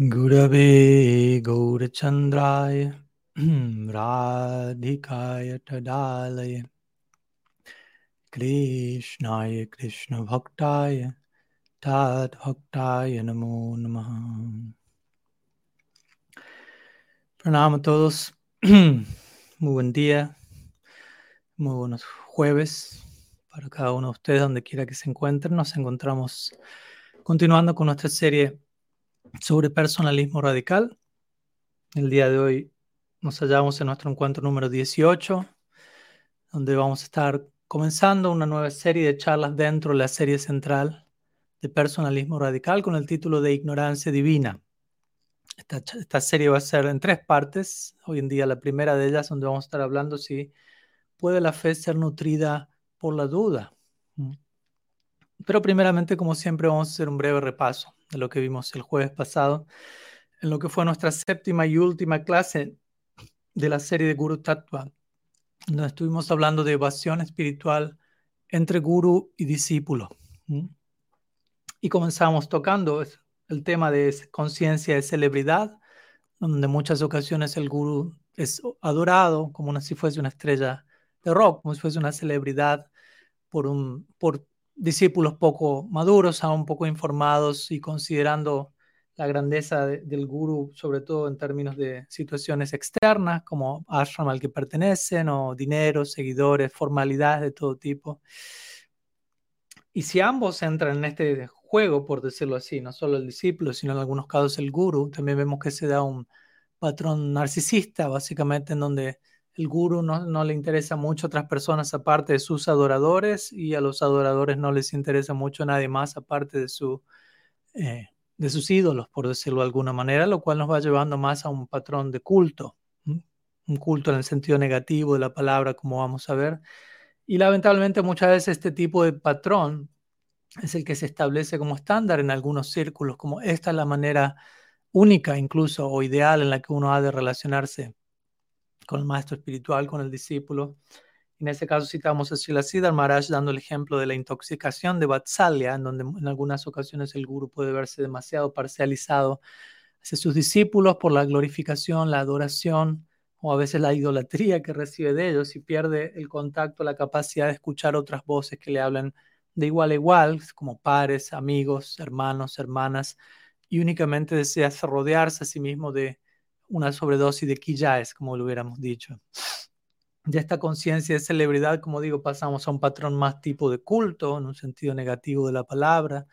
Gurave Gaurachandraya Radhikaya Tadalaya Krishnaya Krishna Bhaktaya Tad Bhaktaya Namo a todos, muy buen día, muy buenos jueves para cada uno de ustedes, donde quiera que se encuentren. Nos encontramos continuando con nuestra serie sobre personalismo radical. El día de hoy nos hallamos en nuestro encuentro número 18, donde vamos a estar comenzando una nueva serie de charlas dentro de la serie central de personalismo radical con el título de Ignorancia Divina. Esta, serie va a ser en tres partes. Hoy en día la primera de ellas donde vamos a estar hablando si puede la fe ser nutrida por la duda. Pero primeramente, como siempre, vamos a hacer un breve repaso de lo que vimos el jueves pasado, en lo que fue nuestra séptima y última clase de la serie de Guru Tattva, donde estuvimos hablando de evasión espiritual entre guru y discípulo. Y comenzamos tocando el tema de conciencia de celebridad, donde en muchas ocasiones el guru es adorado como si fuese una estrella de rock, como si fuese una celebridad por, un, por discípulos poco maduros, aún poco informados y considerando la grandeza del guru, sobre todo en términos de situaciones externas, como ashram al que pertenecen, o dinero, seguidores, formalidades de todo tipo. Y si ambos entran en este juego, por decirlo así, no solo el discípulo, sino en algunos casos el guru, también vemos que se da un patrón narcisista, básicamente en donde el guru no, le interesa mucho a otras personas aparte de sus adoradores y a los adoradores no les interesa mucho a nadie más aparte de, su, eh, de sus ídolos, por decirlo de alguna manera, lo cual nos va llevando más a un patrón de culto, un culto en el sentido negativo de la palabra, como vamos a ver. Y lamentablemente muchas veces este tipo de patrón es el que se establece como estándar en algunos círculos, como esta es la manera única incluso o ideal en la que uno ha de relacionarse con el maestro espiritual, con el discípulo. En este caso citamos a Siddhar Maharaj dando el ejemplo de la intoxicación de Vatsalya, en donde en algunas ocasiones el guru puede verse demasiado parcializado hacia sus discípulos por la glorificación, la adoración o a veces la idolatría que recibe de ellos y pierde el contacto, la capacidad de escuchar otras voces que le hablan de igual a igual, como pares, amigos, hermanos, hermanas, y únicamente desea rodearse a sí mismo de una sobredosis de quilláes, como lo hubiéramos dicho. De esta conciencia de celebridad, como digo, pasamos a un patrón más tipo de culto, en un sentido negativo de la palabra.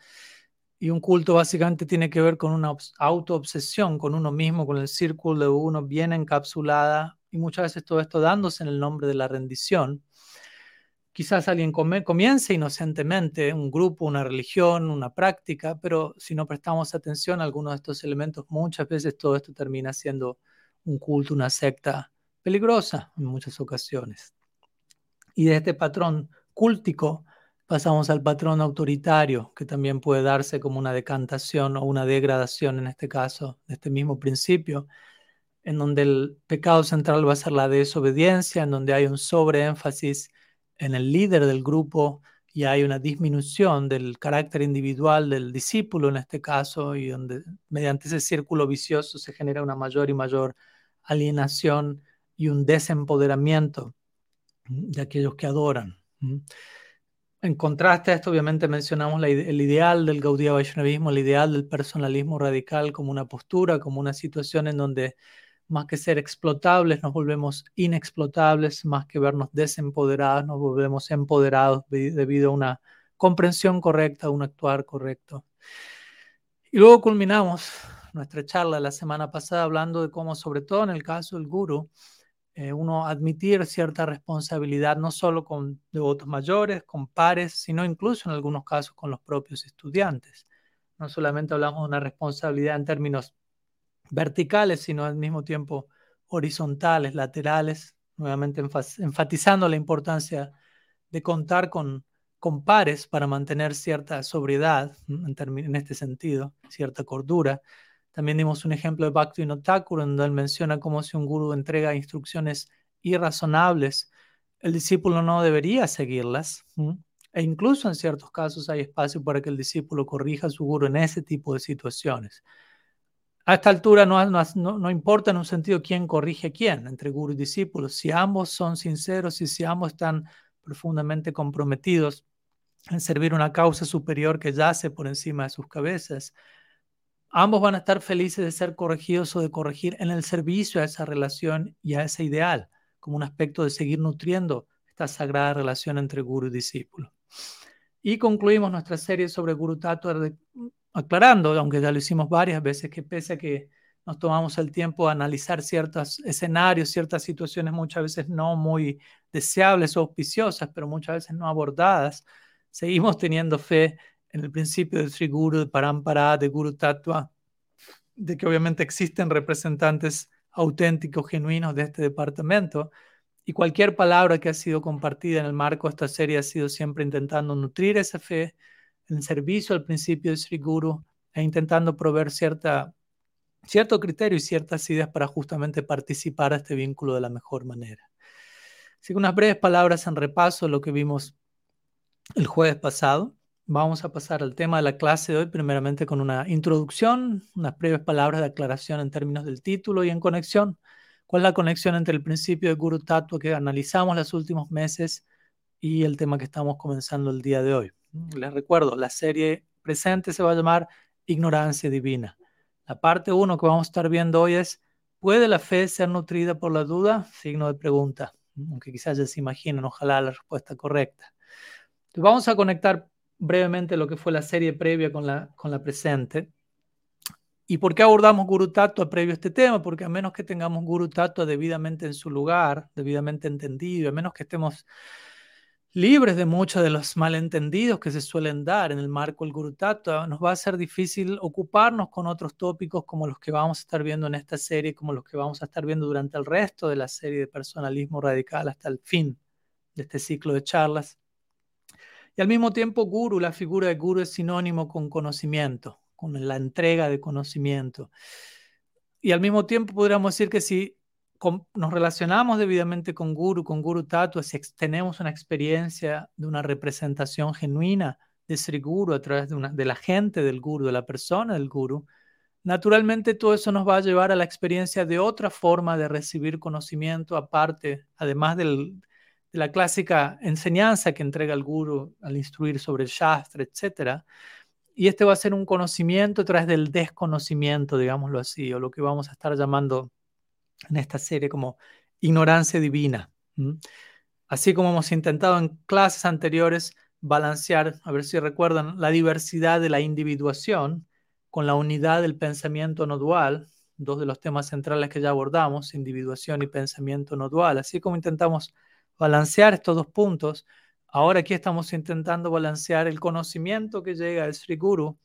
Y un culto básicamente tiene que ver con una autoobsesión con uno mismo, con el círculo de uno bien encapsulada, y muchas veces todo esto dándose en el nombre de la rendición, Quizás alguien comience inocentemente un grupo, una religión, una práctica, pero si no prestamos atención a algunos de estos elementos, muchas veces todo esto termina siendo un culto, una secta peligrosa en muchas ocasiones. Y de este patrón cúltico pasamos al patrón autoritario, que también puede darse como una decantación o una degradación, en este caso, de este mismo principio, en donde el pecado central va a ser la desobediencia, en donde hay un sobreénfasis en el líder del grupo y hay una disminución del carácter individual del discípulo en este caso y donde mediante ese círculo vicioso se genera una mayor y mayor alienación y un desempoderamiento de aquellos que adoran. En contraste a esto, obviamente mencionamos el ideal del Gaudiya Vaishnavismo, el ideal del personalismo radical como una postura, como una situación en donde más que ser explotables, nos volvemos inexplotables, más que vernos desempoderados, nos volvemos empoderados debido a una comprensión correcta, un actuar correcto. Y luego culminamos nuestra charla la semana pasada hablando de cómo, sobre todo en el caso del guru, eh, uno admitir cierta responsabilidad no solo con devotos mayores, con pares, sino incluso en algunos casos con los propios estudiantes. No solamente hablamos de una responsabilidad en términos verticales, sino al mismo tiempo horizontales, laterales, nuevamente enfatizando la importancia de contar con, con pares para mantener cierta sobriedad en, este sentido, cierta cordura. También dimos un ejemplo de Bhakti Thakur, donde él menciona cómo si un guru entrega instrucciones irrazonables, el discípulo no debería seguirlas. E incluso en ciertos casos hay espacio para que el discípulo corrija a su guru en ese tipo de situaciones a esta altura no, no, importa en un sentido quién corrige a quién entre guru y discípulos. Si ambos son sinceros y si ambos están profundamente comprometidos en servir una causa superior que yace por encima de sus cabezas, ambos van a estar felices de ser corregidos o de corregir en el servicio a esa relación y a ese ideal, como un aspecto de seguir nutriendo esta sagrada relación entre guru y discípulo. Y concluimos nuestra serie sobre Guru Tattva aclarando, aunque ya lo hicimos varias veces, que pese a que nos tomamos el tiempo de analizar ciertos escenarios, ciertas situaciones muchas veces no muy deseables o auspiciosas, pero muchas veces no abordadas, seguimos teniendo fe en el principio del Sri Guru, de Parampara, de Guru Tattva, de que obviamente existen representantes auténticos, genuinos de este departamento, y cualquier palabra que ha sido compartida en el marco de esta serie ha sido siempre intentando nutrir esa fe, en servicio al principio de Sri Guru e intentando proveer cierta, cierto criterio y ciertas ideas para justamente participar a este vínculo de la mejor manera. Así que unas breves palabras en repaso de lo que vimos el jueves pasado. Vamos a pasar al tema de la clase de hoy, primeramente con una introducción, unas breves palabras de aclaración en términos del título y en conexión. ¿Cuál es la conexión entre el principio de Guru Tattva que analizamos los últimos meses y el tema que estamos comenzando el día de hoy? Les recuerdo, la serie presente se va a llamar Ignorancia Divina. La parte 1 que vamos a estar viendo hoy es, ¿puede la fe ser nutrida por la duda? Signo de pregunta, aunque quizás ya se imaginen, ojalá la respuesta correcta. Vamos a conectar brevemente lo que fue la serie previa con la, con la presente. ¿Y por qué abordamos Guru Tattva previo a este tema? Porque a menos que tengamos Guru Tattva debidamente en su lugar, debidamente entendido, a menos que estemos libres de muchos de los malentendidos que se suelen dar en el marco del Guru Tattva, nos va a ser difícil ocuparnos con otros tópicos como los que vamos a estar viendo en esta serie, como los que vamos a estar viendo durante el resto de la serie de personalismo radical hasta el fin de este ciclo de charlas. Y al mismo tiempo, Guru, la figura de Guru es sinónimo con conocimiento, con la entrega de conocimiento. Y al mismo tiempo podríamos decir que si nos relacionamos debidamente con Guru, con Guru Tattva, si tenemos una experiencia de una representación genuina de Sri Guru a través de, una, de la gente del Guru, de la persona del Guru, naturalmente todo eso nos va a llevar a la experiencia de otra forma de recibir conocimiento aparte, además de la clásica enseñanza que entrega el Guru al instruir sobre el Shastra, etc. Y este va a ser un conocimiento a través del desconocimiento, digámoslo así, o lo que vamos a estar llamando en esta serie como ignorancia divina. Así como hemos intentado en clases anteriores balancear, a ver si recuerdan, la diversidad de la individuación con la unidad del pensamiento no dual, dos de los temas centrales que ya abordamos, individuación y pensamiento no dual. Así como intentamos balancear estos dos puntos, ahora aquí estamos intentando balancear el conocimiento que llega del Sri Guru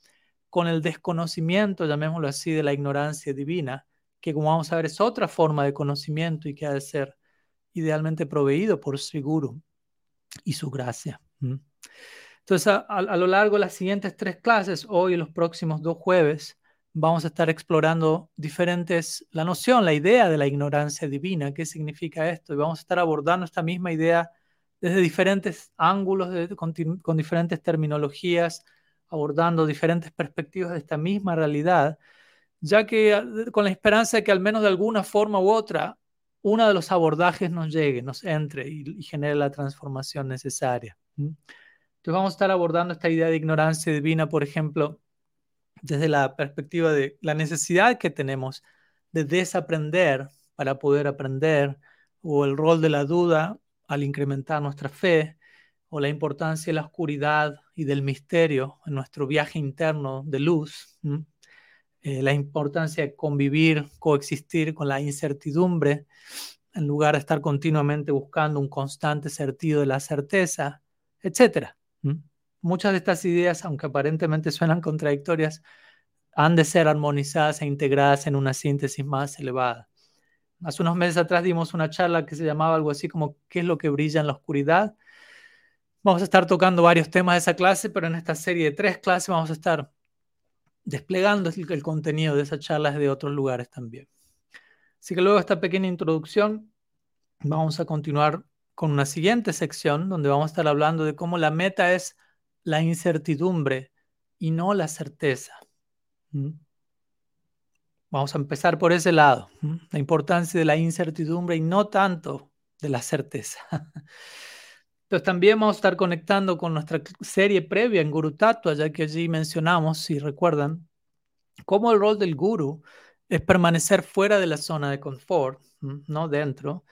con el desconocimiento, llamémoslo así, de la ignorancia divina, que como vamos a ver es otra forma de conocimiento y que ha de ser idealmente proveído por Sri Guru y su gracia. Entonces, a, lo largo de las siguientes tres clases, hoy y los próximos dos jueves, vamos a estar explorando diferentes, la noción, la idea de la ignorancia divina, qué significa esto, y vamos a estar abordando esta misma idea desde diferentes ángulos, con diferentes terminologías, abordando diferentes perspectivas de esta misma realidad ya que ah, con la esperanza de que al menos de alguna forma u otra, uno de los abordajes nos llegue, nos entre y, genere la transformación necesaria. Entonces vamos a estar abordando esta idea de ignorancia divina, por ejemplo, desde la perspectiva de la necesidad que tenemos de desaprender para poder aprender, o el rol de la duda al incrementar nuestra fe, o la importancia de la oscuridad y del misterio en nuestro viaje interno de luz. Eh, la importancia de convivir, coexistir con la incertidumbre, en lugar de estar continuamente buscando un constante sentido de la certeza, etc. Muchas de estas ideas, aunque aparentemente suenan contradictorias, han de ser armonizadas e integradas en una síntesis más elevada. Hace unos meses atrás dimos una charla que se llamaba algo así como ¿qué es lo que brilla en la oscuridad? Vamos a estar tocando varios temas de esa clase, pero en esta serie de tres clases vamos a estar desplegando el, contenido de esas charlas de otros lugares también. Así que luego de esta pequeña introducción, vamos a continuar con una siguiente sección donde vamos a estar hablando de cómo la meta es la incertidumbre y no la certeza. ¿Mm? Vamos a empezar por ese lado, la importancia de la incertidumbre y no tanto de la certeza. Entonces también vamos a estar conectando con nuestra serie previa en Guru Tattva, ya que allí mencionamos, si recuerdan, cómo el rol del guru es permanecer fuera de la zona de confort, no dentro.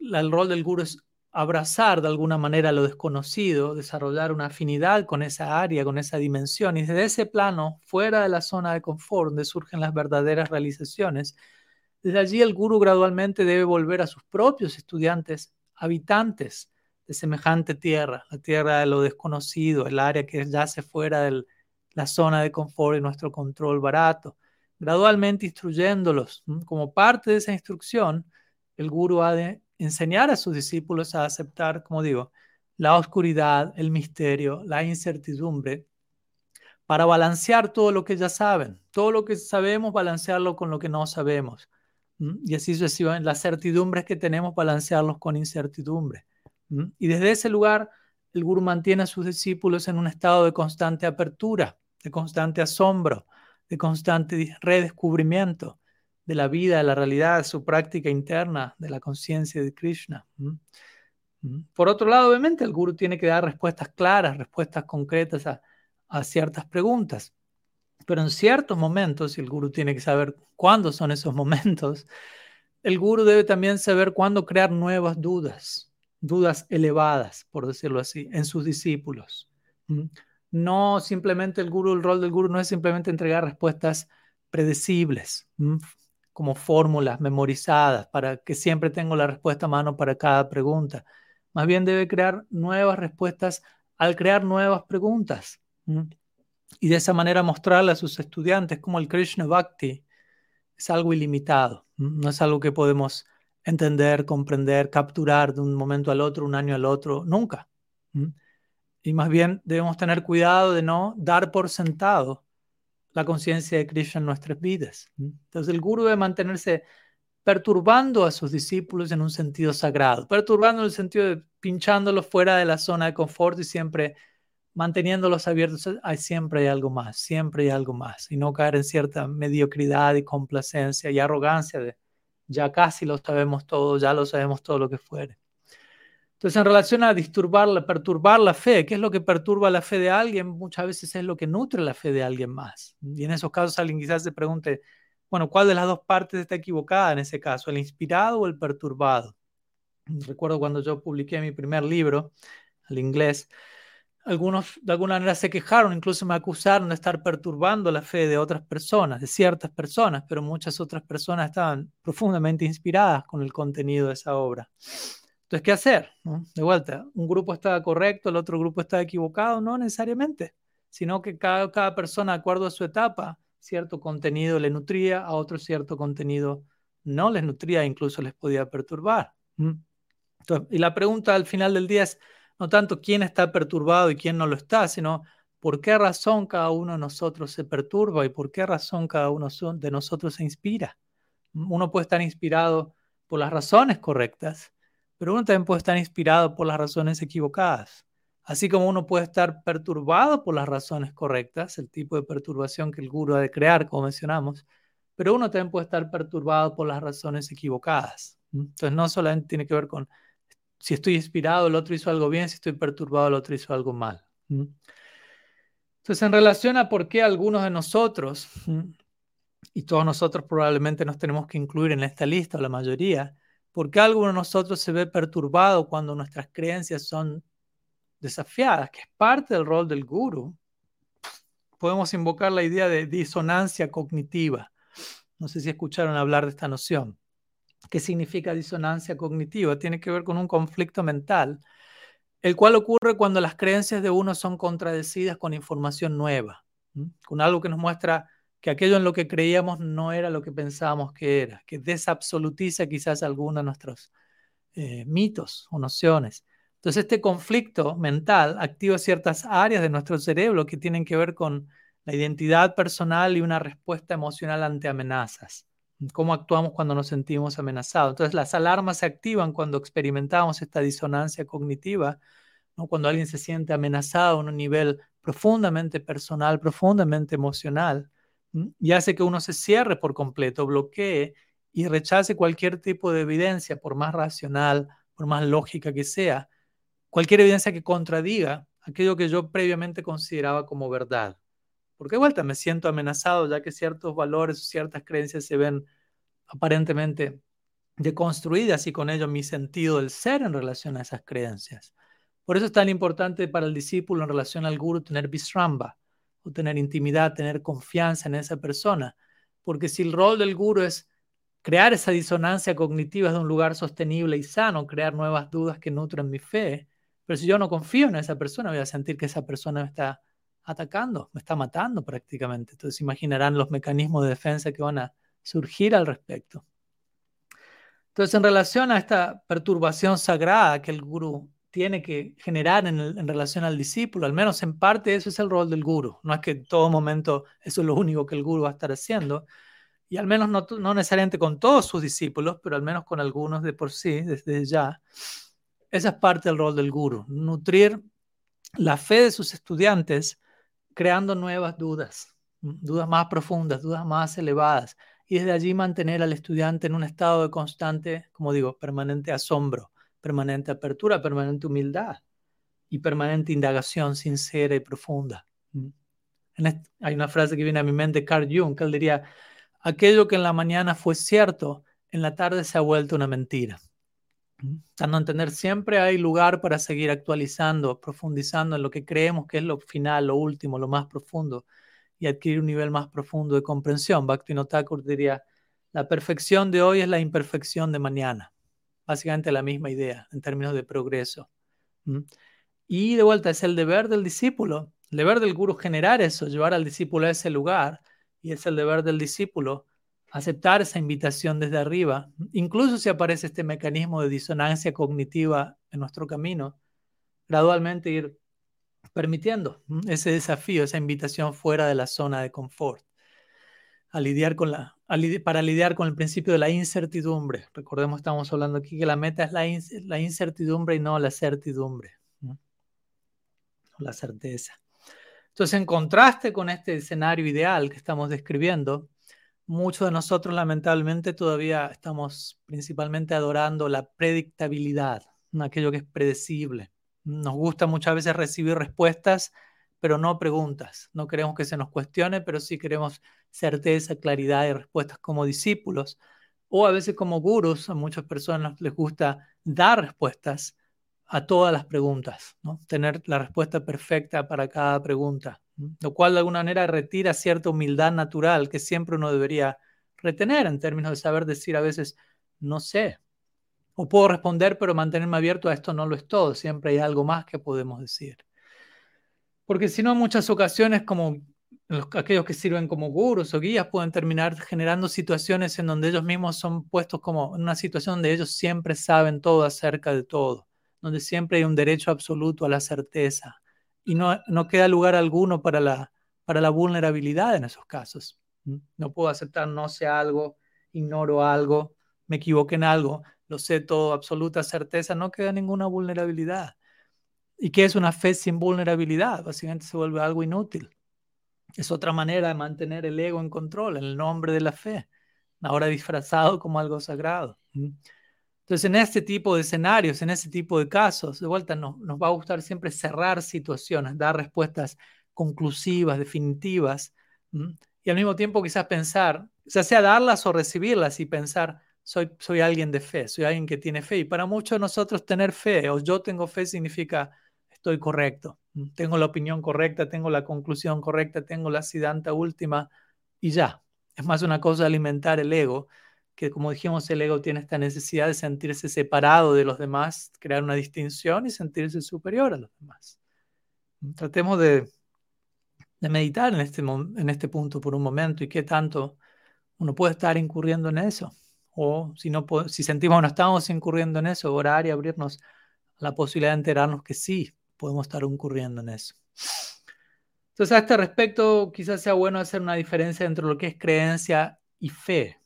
El rol del guru es abrazar de alguna manera lo desconocido, desarrollar una afinidad con esa área, con esa dimensión, y desde ese plano, fuera de la zona de confort, donde surgen las verdaderas realizaciones, desde allí el guru gradualmente debe volver a sus propios estudiantes, habitantes de semejante tierra, la tierra de lo desconocido, el área que yace fuera de la zona de confort y nuestro control barato, gradualmente instruyéndolos. Como parte de esa instrucción, el guru ha de enseñar a sus discípulos a aceptar, como digo, la oscuridad, el misterio, la incertidumbre, para balancear todo lo que ya saben, todo lo que sabemos, balancearlo con lo que no sabemos. Y así sucesivamente, las certidumbres que tenemos, balancearlos con incertidumbre. Y desde ese lugar, el gurú mantiene a sus discípulos en un estado de constante apertura, de constante asombro, de constante redescubrimiento de la vida, de la realidad, de su práctica interna, de la conciencia de Krishna. Por otro lado, obviamente, el guru tiene que dar respuestas claras, respuestas concretas a, a ciertas preguntas. Pero en ciertos momentos, y el guru tiene que saber cuándo son esos momentos, el guru debe también saber cuándo crear nuevas dudas, dudas elevadas, por decirlo así, en sus discípulos. No simplemente el guru, el rol del guru no es simplemente entregar respuestas predecibles, como fórmulas memorizadas para que siempre tenga la respuesta a mano para cada pregunta. Más bien debe crear nuevas respuestas al crear nuevas preguntas. Y de esa manera mostrarle a sus estudiantes cómo el Krishna Bhakti es algo ilimitado, no es algo que podemos entender, comprender, capturar de un momento al otro, un año al otro, nunca. Y más bien debemos tener cuidado de no dar por sentado la conciencia de Krishna en nuestras vidas. Entonces el guru debe mantenerse perturbando a sus discípulos en un sentido sagrado, perturbando en el sentido de pinchándolos fuera de la zona de confort y siempre manteniéndolos abiertos, hay, siempre hay algo más, siempre hay algo más, y no caer en cierta mediocridad y complacencia y arrogancia de ya casi lo sabemos todo, ya lo sabemos todo lo que fuere. Entonces, en relación a perturbar la fe, ¿qué es lo que perturba la fe de alguien? Muchas veces es lo que nutre la fe de alguien más. Y en esos casos alguien quizás se pregunte, bueno, ¿cuál de las dos partes está equivocada en ese caso? ¿El inspirado o el perturbado? Recuerdo cuando yo publiqué mi primer libro, al inglés, algunos de alguna manera se quejaron, incluso me acusaron de estar perturbando la fe de otras personas, de ciertas personas, pero muchas otras personas estaban profundamente inspiradas con el contenido de esa obra. Entonces, ¿qué hacer? De vuelta, un grupo está correcto, el otro grupo está equivocado, no necesariamente, sino que cada, cada persona, de acuerdo a su etapa, cierto contenido le nutría, a otro cierto contenido no les nutría, incluso les podía perturbar. y la pregunta al final del día es no tanto quién está perturbado y quién no lo está, sino por qué razón cada uno de nosotros se perturba y por qué razón cada uno de nosotros se inspira. Uno puede estar inspirado por las razones correctas, pero uno también puede estar inspirado por las razones equivocadas. Así como uno puede estar perturbado por las razones correctas, el tipo de perturbación que el guru ha de crear, como mencionamos, pero uno también puede estar perturbado por las razones equivocadas. Entonces no solamente tiene que ver con si estoy inspirado, el otro hizo algo bien, si estoy perturbado, el otro hizo algo mal. Entonces, en relación a por qué algunos de nosotros, y todos nosotros probablemente nos tenemos que incluir en esta lista, la mayoría, ¿Por qué alguno de nosotros se ve perturbado cuando nuestras creencias son desafiadas? Que es parte del rol del guru. Podemos invocar la idea de disonancia cognitiva. No sé si escucharon hablar de esta noción. ¿Qué significa disonancia cognitiva? Tiene que ver con un conflicto mental, el cual ocurre cuando las creencias de uno son contradecidas con información nueva, con algo que nos muestra que aquello en lo que creíamos no era lo que pensábamos que era, que desabsolutiza quizás algunos de nuestros eh, mitos o nociones. Entonces este conflicto mental activa ciertas áreas de nuestro cerebro que tienen que ver con la identidad personal y una respuesta emocional ante amenazas. Cómo actuamos cuando nos sentimos amenazados. Entonces las alarmas se activan cuando experimentamos esta disonancia cognitiva, ¿no? cuando alguien se siente amenazado a un nivel profundamente personal, profundamente emocional y hace que uno se cierre por completo, bloquee y rechace cualquier tipo de evidencia, por más racional, por más lógica que sea, cualquier evidencia que contradiga aquello que yo previamente consideraba como verdad. Porque de vuelta me siento amenazado ya que ciertos valores ciertas creencias se ven aparentemente deconstruidas y con ello mi sentido del ser en relación a esas creencias. Por eso es tan importante para el discípulo en relación al guru tener visramba, o tener intimidad, tener confianza en esa persona. Porque si el rol del guru es crear esa disonancia cognitiva de un lugar sostenible y sano, crear nuevas dudas que nutren mi fe, pero si yo no confío en esa persona, voy a sentir que esa persona me está atacando, me está matando prácticamente. Entonces imaginarán los mecanismos de defensa que van a surgir al respecto. Entonces, en relación a esta perturbación sagrada que el gurú tiene que generar en, relación al discípulo, al menos en parte eso es el rol del gurú. No es que en todo momento eso es lo único que el gurú va a estar haciendo, y al menos no, no necesariamente con todos sus discípulos, pero al menos con algunos de por sí, desde ya. Esa es parte del rol del gurú, nutrir la fe de sus estudiantes creando nuevas dudas, dudas más profundas, dudas más elevadas, y desde allí mantener al estudiante en un estado de constante, como digo, permanente asombro, permanente apertura, permanente humildad y permanente indagación sincera y profunda. Mm. hay una frase que viene a mi mente, Carl Jung, que él diría, aquello que en la mañana fue cierto, en la tarde se ha vuelto una mentira. Dando a entender, siempre hay lugar para seguir actualizando, profundizando en lo que creemos que es lo final, lo último, lo más profundo y adquirir un nivel más profundo de comprensión. Bhakti Thakur diría, la perfección de hoy es la imperfección de mañana. Básicamente la misma idea en términos de progreso. Y de vuelta, es el deber del discípulo, el deber del guru generar eso, llevar al discípulo a ese lugar, y es el deber del discípulo aceptar esa invitación desde arriba, incluso si aparece este mecanismo de disonancia cognitiva en nuestro camino, gradualmente ir permitiendo ese desafío, esa invitación fuera de la zona de confort, para lidiar con el principio de la incertidumbre. Recordemos, estamos hablando aquí que la meta es la incertidumbre y no la certidumbre, la certeza. Entonces, en contraste con este escenario ideal que estamos describiendo, muchos de nosotros lamentablemente todavía estamos principalmente adorando la predictabilidad, aquello que es predecible. Nos gusta muchas veces recibir respuestas, pero no preguntas. No queremos que se nos cuestione, pero sí queremos certeza, claridad y respuestas como discípulos. O a veces como gurus, a muchas personas les gusta dar respuestas a todas las preguntas, ¿no? tener la respuesta perfecta para cada pregunta, lo cual de alguna manera retira cierta humildad natural que siempre uno debería retener en términos de saber decir a veces, no sé, o puedo responder, pero mantenerme abierto a esto no lo es todo. Siempre hay algo más que podemos decir. Porque si no, en muchas ocasiones, como aquellos que sirven como gurus o guías, pueden terminar generando situaciones en donde ellos mismos son puestos como en una situación donde ellos siempre saben todo acerca de todo, donde siempre hay un derecho absoluto a la certeza y no, no queda lugar alguno para la, para la vulnerabilidad en esos casos. No puedo aceptar no sé algo, ignoro algo, me equivoqué en algo lo sé todo, absoluta certeza, no queda ninguna vulnerabilidad. ¿Y qué es una fe sin vulnerabilidad? Básicamente se vuelve algo inútil. Es otra manera de mantener el ego en control, en el nombre de la fe, ahora disfrazado como algo sagrado. Entonces, en este tipo de escenarios, en este tipo de casos, de vuelta nos, va a gustar siempre cerrar situaciones, dar respuestas conclusivas, definitivas, y al mismo tiempo quizás pensar, ya sea darlas o recibirlas y pensar, soy, alguien de fe, soy alguien que tiene fe. Y para muchos de nosotros tener fe o yo tengo fe significa estoy correcto, tengo la opinión correcta, tengo la conclusión correcta, tengo la sidanta última y ya. Es más una cosa alimentar el ego, que como dijimos, el ego tiene esta necesidad de sentirse separado de los demás, crear una distinción y sentirse superior a los demás. Tratemos de, meditar en este, en este punto por un momento y qué tanto uno puede estar incurriendo en eso o si, no, si sentimos que no estamos incurriendo en eso, orar y abrirnos la posibilidad de enterarnos que sí podemos estar incurriendo en eso. Entonces, a este respecto, quizás sea bueno hacer una diferencia entre lo que es creencia y fe,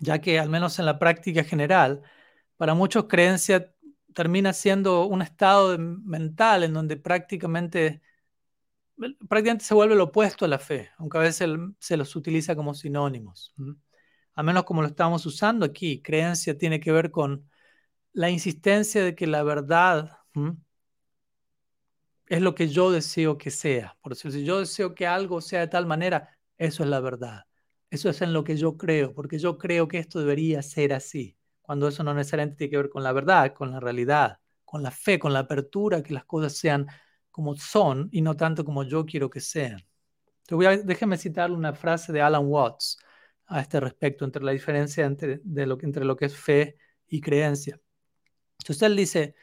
ya que al menos en la práctica general, para muchos creencia termina siendo un estado mental en donde prácticamente prácticamente se vuelve lo opuesto a la fe, aunque a veces se los utiliza como sinónimos. A menos como lo estamos usando aquí, creencia tiene que ver con la insistencia de que la verdad es lo que yo deseo que sea. Por decir, si yo deseo que algo sea de tal manera, eso es la verdad. Eso es en lo que yo creo, porque yo creo que esto debería ser así, cuando eso no necesariamente tiene que ver con la verdad, con la realidad, con la fe, con la apertura, que las cosas sean como son y no tanto como yo quiero que sean. Te voy a, déjeme citar una frase de Alan Watts a este respecto, entre la diferencia entre, de lo, entre lo que es fe y creencia. Entonces él dice,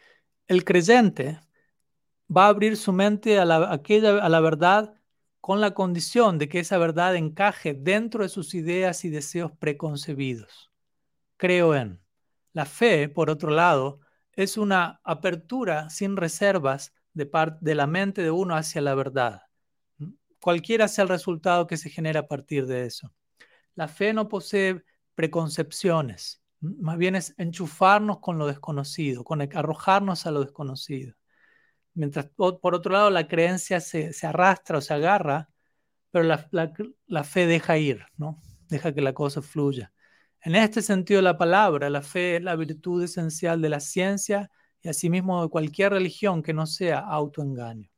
el creyente va a abrir su mente a la, aquella, a la verdad con la condición de que esa verdad encaje dentro de sus ideas y deseos preconcebidos. Creo en. La fe, por otro lado, es una apertura sin reservas de, de la mente de uno hacia la verdad. Cualquiera sea el resultado que se genera a partir de eso. La fe no posee preconcepciones, más bien es enchufarnos con lo desconocido, con arrojarnos a lo desconocido. Mientras por otro lado la creencia se, arrastra o se agarra, pero la, fe deja ir, ¿no? Deja que la cosa fluya. En este sentido la palabra, la fe es la virtud esencial de la ciencia y asimismo de cualquier religión que no sea autoengaño.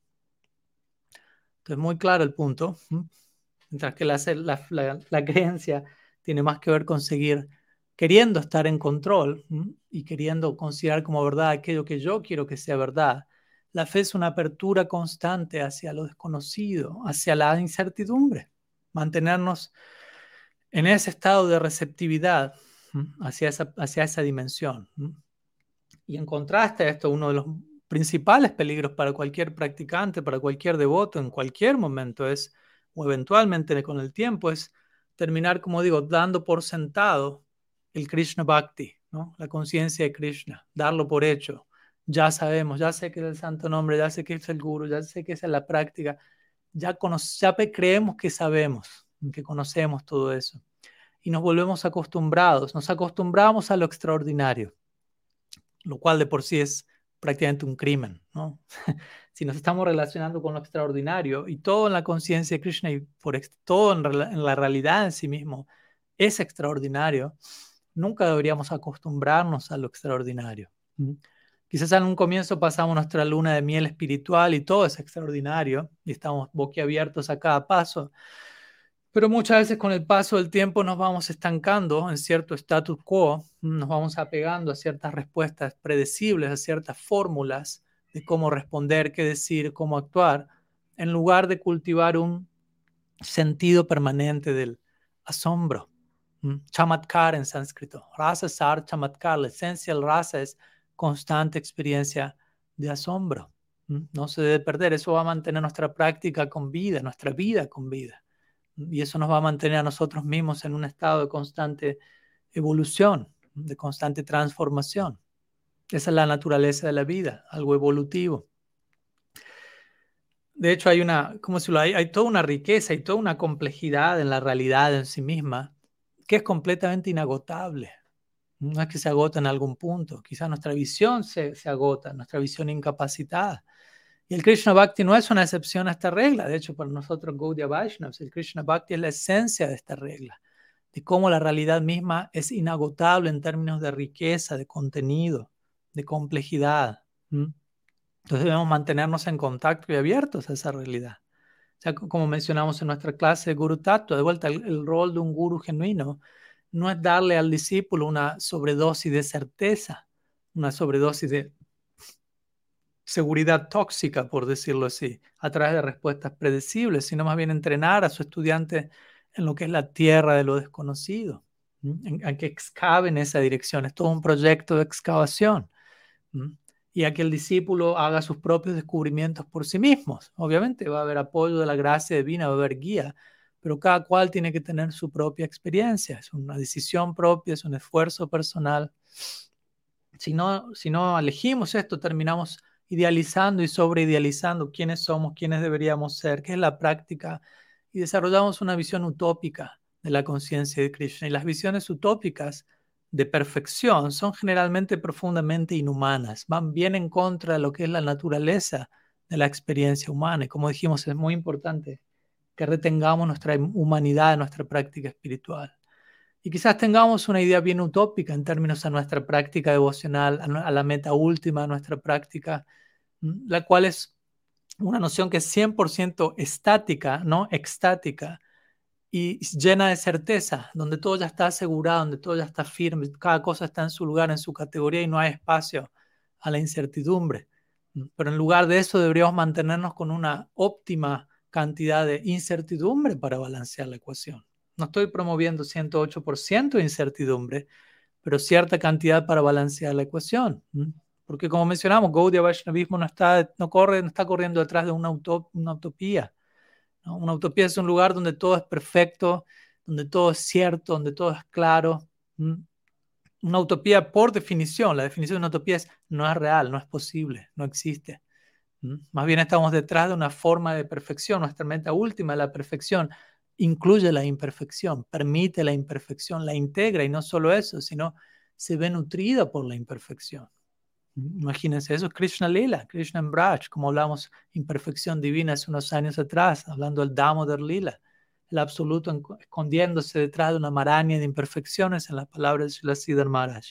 Entonces, muy claro el punto. Mientras que la, la, creencia tiene más que ver con seguir queriendo estar en control y queriendo considerar como verdad aquello que yo quiero que sea verdad. La fe es una apertura constante hacia lo desconocido, hacia la incertidumbre, mantenernos en ese estado de receptividad hacia esa, dimensión. Y en contraste a esto, uno de los principales peligros para cualquier practicante, para cualquier devoto en cualquier momento es, o eventualmente con el tiempo, es terminar, como digo, dando por sentado el Krishna Bhakti, ¿no? la conciencia de Krishna, darlo por hecho, ya sabemos, ya sé que es el santo nombre, ya sé que es el guru, ya sé que es la práctica, ya, ya creemos que sabemos, que conocemos todo eso. Y nos volvemos acostumbrados, nos acostumbramos a lo extraordinario, lo cual de por sí es prácticamente un crimen, ¿no? si nos estamos relacionando con lo extraordinario y todo en la conciencia de Krishna y por todo en, en, la realidad en sí mismo es extraordinario, nunca deberíamos acostumbrarnos a lo extraordinario. Quizás en un comienzo pasamos nuestra luna de miel espiritual y todo es extraordinario y estamos boquiabiertos a cada paso. Pero muchas veces con el paso del tiempo nos vamos estancando en cierto status quo, nos vamos apegando a ciertas respuestas predecibles, a ciertas fórmulas de cómo responder, qué decir, cómo actuar, en lugar de cultivar un sentido permanente del asombro. Chamatkar en sánscrito. Rasa sar chamatkar. La esencia del rasa es constante experiencia de asombro. No se debe perder, eso va a mantener nuestra práctica con vida, nuestra vida con vida. Y eso nos va a mantener a nosotros mismos en un estado de constante evolución, de constante transformación. Esa es la naturaleza de la vida, algo evolutivo. De hecho, hay una, ¿cómo se lo hay? Hay toda una riqueza y toda una complejidad en la realidad en sí misma que es completamente inagotable. No es que se agota en algún punto, quizás nuestra visión se, agota, nuestra visión incapacitada. Y el Krishna Bhakti no es una excepción a esta regla. De hecho, para nosotros, Gaudiya Vaishnavas, el Krishna Bhakti es la esencia de esta regla, de cómo la realidad misma es inagotable en términos de riqueza, de contenido, de complejidad. Entonces debemos mantenernos en contacto y abiertos a esa realidad. O sea, como mencionamos en nuestra clase de Guru Tattva, de vuelta, el rol de un guru genuino no es darle al discípulo una sobredosis de certeza, una sobredosis de seguridad tóxica, por decirlo así, a través de respuestas predecibles, sino más bien entrenar a su estudiante en lo que es la tierra de lo desconocido, en, que excave en esa dirección. Es todo un proyecto de excavación. Y a que el discípulo haga sus propios descubrimientos por sí mismos. Obviamente va a haber apoyo de la gracia divina, va a haber guía, pero cada cual tiene que tener su propia experiencia, es una decisión propia, es un esfuerzo personal. Si no, si no elegimos esto, terminamos idealizando y sobreidealizando quiénes somos, quiénes deberíamos ser, qué es la práctica, y desarrollamos una visión utópica de la conciencia de Krishna. Y las visiones utópicas de perfección son generalmente profundamente inhumanas, van bien en contra de lo que es la naturaleza de la experiencia humana. Y como dijimos, es muy importante que retengamos nuestra humanidad nuestra práctica espiritual. Y quizás tengamos una idea bien utópica en términos de nuestra práctica devocional, a la meta última, a nuestra práctica, la cual es una noción que es 100% estática, no extática, y llena de certeza, donde todo ya está asegurado, donde todo ya está firme, cada cosa está en su lugar, en su categoría y no hay espacio a la incertidumbre. Pero en lugar de eso deberíamos mantenernos con una óptima cantidad de incertidumbre para balancear la ecuación. No estoy promoviendo 108% de incertidumbre, pero cierta cantidad para balancear la ecuación. Porque como mencionamos, Gaudiya Vaishnavismo no está, no corre, no está corriendo detrás de una, una utopía. Una utopía es un lugar donde todo es perfecto, donde todo es cierto, donde todo es claro. Una utopía, por definición, la definición de una utopía es no es real, no es posible, no existe. Más bien estamos detrás de una forma de perfección. Nuestra meta última la perfección incluye la imperfección, permite la imperfección, la integra y no solo eso, sino se ve nutrida por la imperfección. Imagínense, eso es Krishna Lila, Krishna Braj, como hablamos imperfección divina hace unos años atrás, hablando del Damodar Lila, el absoluto escondiéndose detrás de una maraña de imperfecciones en las palabras de Siddhar Maharaj.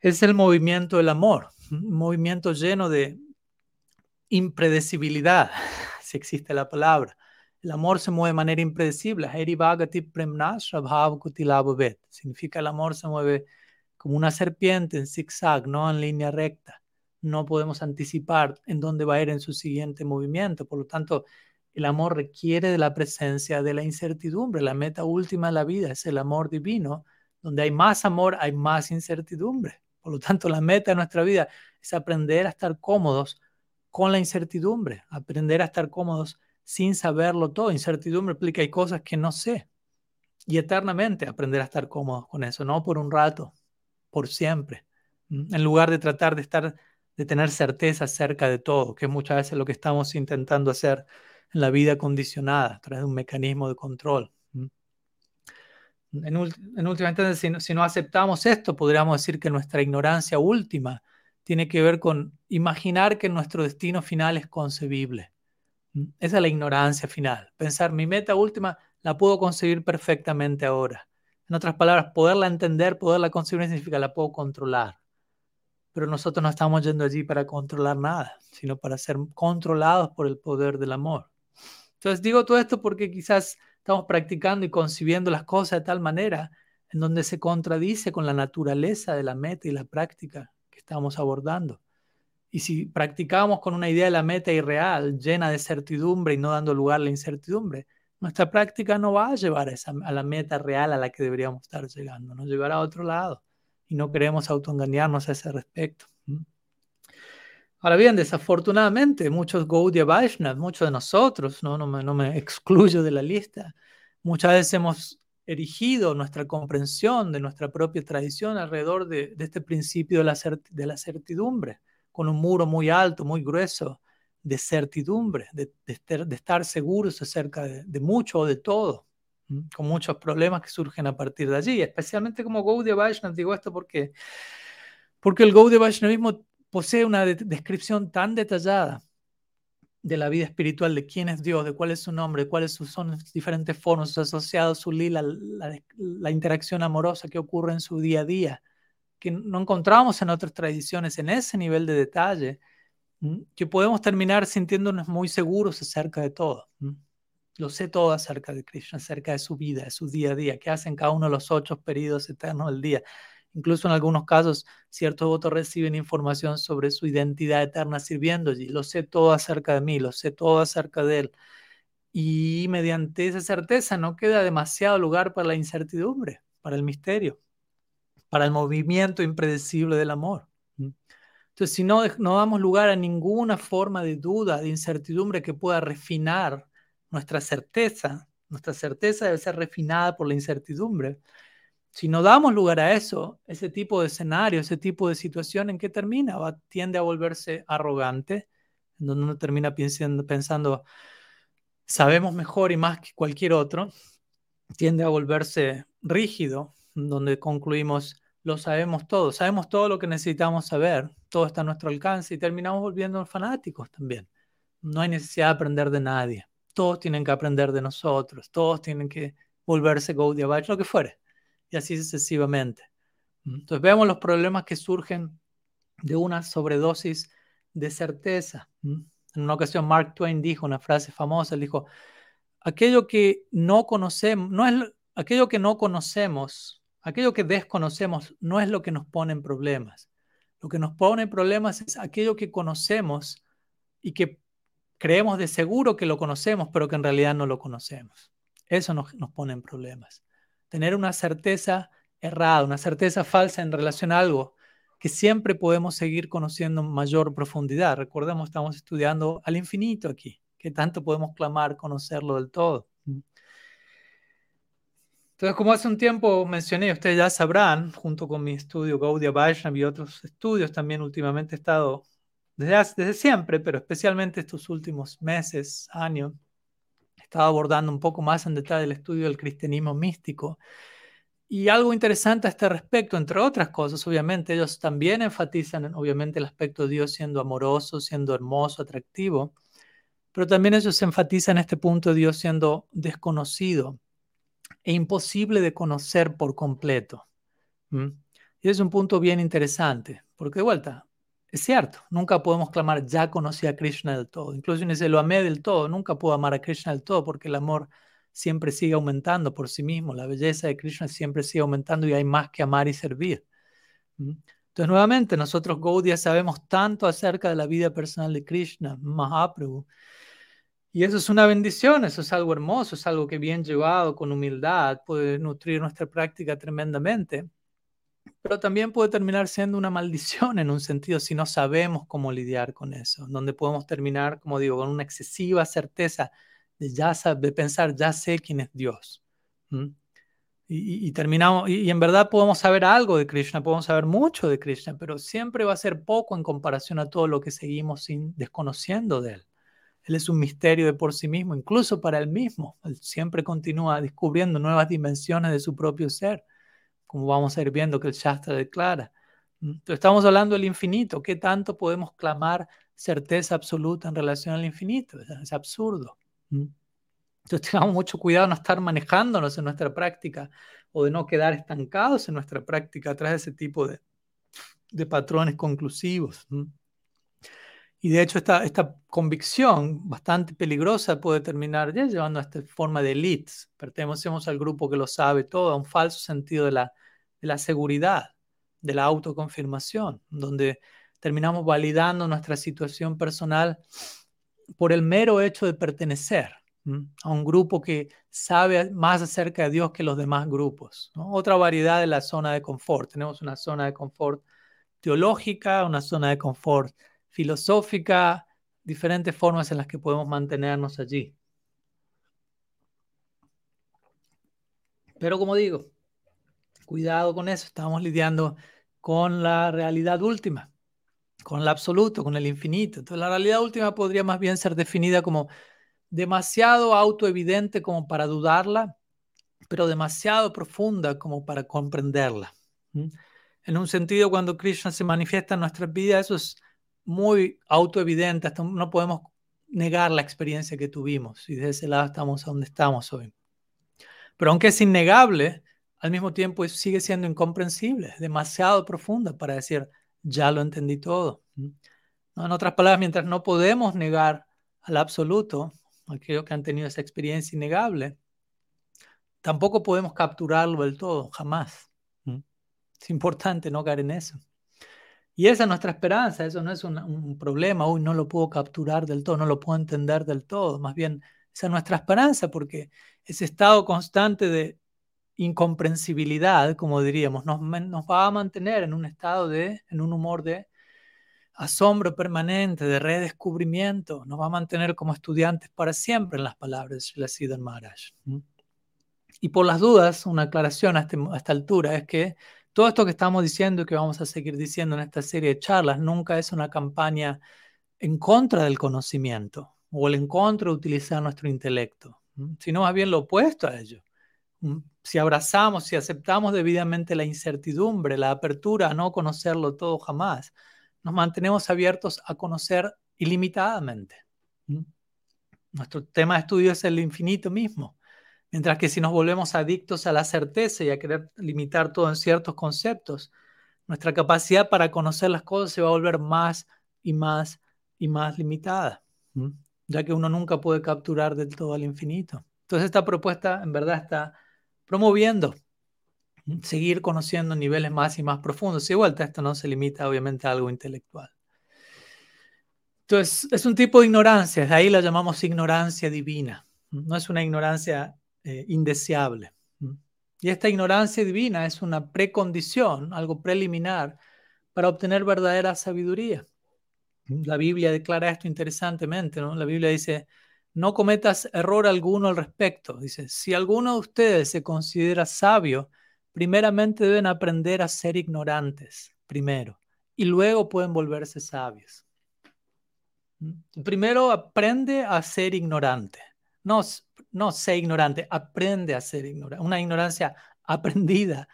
Es el movimiento del amor, un movimiento lleno de impredecibilidad, si existe la palabra. El amor se mueve de manera impredecible. Significa el amor se mueve como una serpiente en zigzag, no en línea recta. No podemos anticipar en dónde va a ir en su siguiente movimiento. Por lo tanto, el amor requiere de la presencia de la incertidumbre. La meta última de la vida es el amor divino. Donde hay más amor, hay más incertidumbre. Por lo tanto, la meta de nuestra vida es aprender a estar cómodos con la incertidumbre, aprender a estar cómodos sin saberlo todo. Incertidumbre implica hay cosas que no sé. Y eternamente aprender a estar cómodos con eso, no por un rato, por siempre, en lugar de tratar de estar, de tener certeza acerca de todo, que es muchas veces lo que estamos intentando hacer en la vida condicionada, a través de un mecanismo de control. En, última instancia, si no, aceptamos esto, podríamos decir que nuestra ignorancia última tiene que ver con imaginar que nuestro destino final es concebible. Esa es la ignorancia final. Pensar, mi meta última la puedo concebir perfectamente ahora. En otras palabras, poderla entender, poderla concebir significa la puedo controlar. Pero nosotros no estamos yendo allí para controlar nada, sino para ser controlados por el poder del amor. Entonces digo todo esto porque quizás estamos practicando y concibiendo las cosas de tal manera en donde se contradice con la naturaleza de la meta y la práctica estamos abordando. Y si practicamos con una idea de la meta irreal, llena de certidumbre y no dando lugar a la incertidumbre, nuestra práctica no va a llevar a, la meta real a la que deberíamos estar llegando, nos llevará a otro lado y no queremos autoengañarnos a ese respecto. Ahora bien, desafortunadamente, muchos Gaudiya Vaishnavas, muchos de nosotros, ¿no? No, me, no me excluyo de la lista, muchas veces hemos erigido nuestra comprensión de nuestra propia tradición alrededor de, este principio de la, de la certidumbre, con un muro muy alto, muy grueso, de certidumbre, de, estar seguros acerca de, mucho o de todo, con muchos problemas que surgen a partir de allí, especialmente como Gaudiya Vaishnav, digo esto porque, porque el Gaudiya Vaishnavismo posee una descripción tan detallada de la vida espiritual, de quién es Dios, de cuál es su nombre, cuáles son los diferentes formas asociados, su lila, la, la interacción amorosa que ocurre en su día a día, que no encontramos en otras tradiciones en ese nivel de detalle, que podemos terminar sintiéndonos muy seguros acerca de todo. Lo sé todo acerca de Krishna, acerca de su vida, de su día a día, que hacen cada uno de los ocho periodos eternos del día. Incluso en algunos casos, ciertos votos reciben información sobre su identidad eterna sirviendo allí. Lo sé todo acerca de mí, lo sé todo acerca de él. Y mediante esa certeza no queda demasiado lugar para la incertidumbre, para el misterio, para el movimiento impredecible del amor. Entonces, si no, no damos lugar a ninguna forma de duda, de incertidumbre que pueda refinar nuestra certeza, nuestra certeza debe ser refinada por la incertidumbre. Si no damos lugar a eso, ese tipo de escenario, ese tipo de situación, ¿en qué termina? Tiende a volverse arrogante, en donde uno termina pensando, pensando, sabemos mejor y más que cualquier otro, tiende a volverse rígido, donde concluimos, lo sabemos todo, sabemos todo lo que necesitamos saber, todo está a nuestro alcance y terminamos volviéndonos fanáticos también. No hay necesidad de aprender de nadie. Todos tienen que aprender de nosotros. Todos tienen que volverse Vaishnava, lo que fuere. Y así sucesivamente. Entonces vemos los problemas que surgen de una sobredosis de certeza. En una ocasión Mark Twain dijo una frase famosa, él dijo, aquello que no conocemos, no es aquello que no conocemos, aquello que desconocemos no es lo que nos pone en problemas. Lo que nos pone en problemas es aquello que conocemos y que creemos de seguro que lo conocemos, pero que en realidad no lo conocemos. Eso nos, nos pone en problemas. Tener una certeza errada, una certeza falsa en relación a algo que siempre podemos seguir conociendo en mayor profundidad. Recordemos, estamos estudiando al infinito aquí, que tanto podemos clamar conocerlo del todo. Entonces, como hace un tiempo mencioné, ustedes ya sabrán, junto con mi estudio Gaudiya Vaishnav y otros estudios, también últimamente he estado, desde, desde siempre, pero especialmente estos últimos meses, años, he estado abordando un poco más en detalle el estudio del cristianismo místico y algo interesante a este respecto, entre otras cosas, obviamente, ellos también enfatizan, obviamente, el aspecto de Dios siendo amoroso, siendo hermoso, atractivo, pero también ellos enfatizan este punto de Dios siendo desconocido e imposible de conocer por completo. Y es un punto bien interesante, porque de vuelta, es cierto, nunca podemos clamar, ya conocí a Krishna del todo. Incluso si se lo amé del todo, nunca puedo amar a Krishna del todo, porque el amor siempre sigue aumentando por sí mismo, la belleza de Krishna siempre sigue aumentando y hay más que amar y servir. Entonces, nuevamente, nosotros Gaudiya sabemos tanto acerca de la vida personal de Krishna, Mahaprabhu, y eso es una bendición, eso es algo hermoso, es algo que bien llevado, con humildad, puede nutrir nuestra práctica tremendamente, pero también puede terminar siendo una maldición en un sentido si no sabemos cómo lidiar con eso, donde podemos terminar, como digo, con una excesiva certeza de, ya de pensar, ya sé quién es Dios. Y, terminamos, y, en verdad podemos saber algo de Krishna, podemos saber mucho de Krishna, pero siempre va a ser poco en comparación a todo lo que seguimos sin, desconociendo de él. Él es un misterio de por sí mismo, incluso para él mismo. Él siempre continúa descubriendo nuevas dimensiones de su propio ser, como vamos a ir viendo que el Shastra declara. Entonces estamos hablando del infinito. ¿Qué tanto podemos clamar certeza absoluta en relación al infinito? Es absurdo. Entonces tengamos mucho cuidado de no estar manejándonos en nuestra práctica o de no quedar estancados en nuestra práctica atrás de ese tipo de patrones conclusivos. Y de hecho esta, esta convicción bastante peligrosa puede terminar ya llevando a esta forma de elites. Pertenecemos al grupo que lo sabe todo, a un falso sentido de la, de la seguridad, de la autoconfirmación, donde terminamos validando nuestra situación personal por el mero hecho de pertenecer a un grupo que sabe más acerca de Dios que los demás grupos. Otra variedad de la zona de confort. Tenemos una zona de confort teológica, una zona de confort filosófica, diferentes formas en las que podemos mantenernos allí. Pero como digo, cuidado con eso, estamos lidiando con la realidad última con el absoluto, con el infinito. Entonces la realidad última podría más bien ser definida como demasiado autoevidente como para dudarla, pero demasiado profunda como para comprenderla. En un sentido, cuando Krishna se manifiesta en nuestras vidas, eso es muy autoevidente, hasta no podemos negar la experiencia que tuvimos y de ese lado estamos donde estamos hoy. Pero aunque es innegable, al mismo tiempo sigue siendo incomprensible, demasiado profunda para decir, ya lo entendí todo. En otras palabras, mientras no podemos negar al absoluto, aquellos que han tenido esa experiencia innegable, tampoco podemos capturarlo del todo, jamás. Es importante no caer en eso. Y esa es nuestra esperanza, eso no es un, problema, hoy no lo puedo capturar del todo, no lo puedo entender del todo, más bien esa es nuestra esperanza porque ese estado constante de incomprensibilidad, como diríamos, nos, va a mantener en un estado de, en un humor de asombro permanente, de redescubrimiento, nos va a mantener como estudiantes para siempre en las palabras de Siddhar Maharaj. Y por las dudas, una aclaración a, este, a esta altura es que todo esto que estamos diciendo y que vamos a seguir diciendo en esta serie de charlas nunca es una campaña en contra del conocimiento o el en contra de utilizar nuestro intelecto, sino más bien lo opuesto a ello si abrazamos, si aceptamos debidamente la incertidumbre, la apertura a no conocerlo todo jamás, nos mantenemos abiertos a conocer ilimitadamente. Nuestro tema de estudio es el infinito mismo. Mientras que si nos volvemos adictos a la certeza y a querer limitar todo en ciertos conceptos, nuestra capacidad para conocer las cosas se va a volver más y más y más limitada, ya que uno nunca puede capturar del todo al infinito. Entonces esta propuesta en verdad está promoviendo seguir conociendo niveles más y más profundos. Y vuelta, esto no se limita obviamente a algo intelectual. Entonces, es un tipo de ignorancia, de ahí la llamamos ignorancia divina. No es una ignorancia eh, indeseable. Y esta ignorancia divina es una precondición, algo preliminar, para obtener verdadera sabiduría. La Biblia declara esto interesantemente, ¿no? La Biblia dice, no cometas error alguno al respecto. Dice, si alguno de ustedes se considera sabio, primeramente deben aprender a ser ignorantes, primero, y luego pueden volverse sabios. Primero aprende a ser ignorante. No, no sé ignorante, aprende a ser ignorante. Una ignorancia aprendida.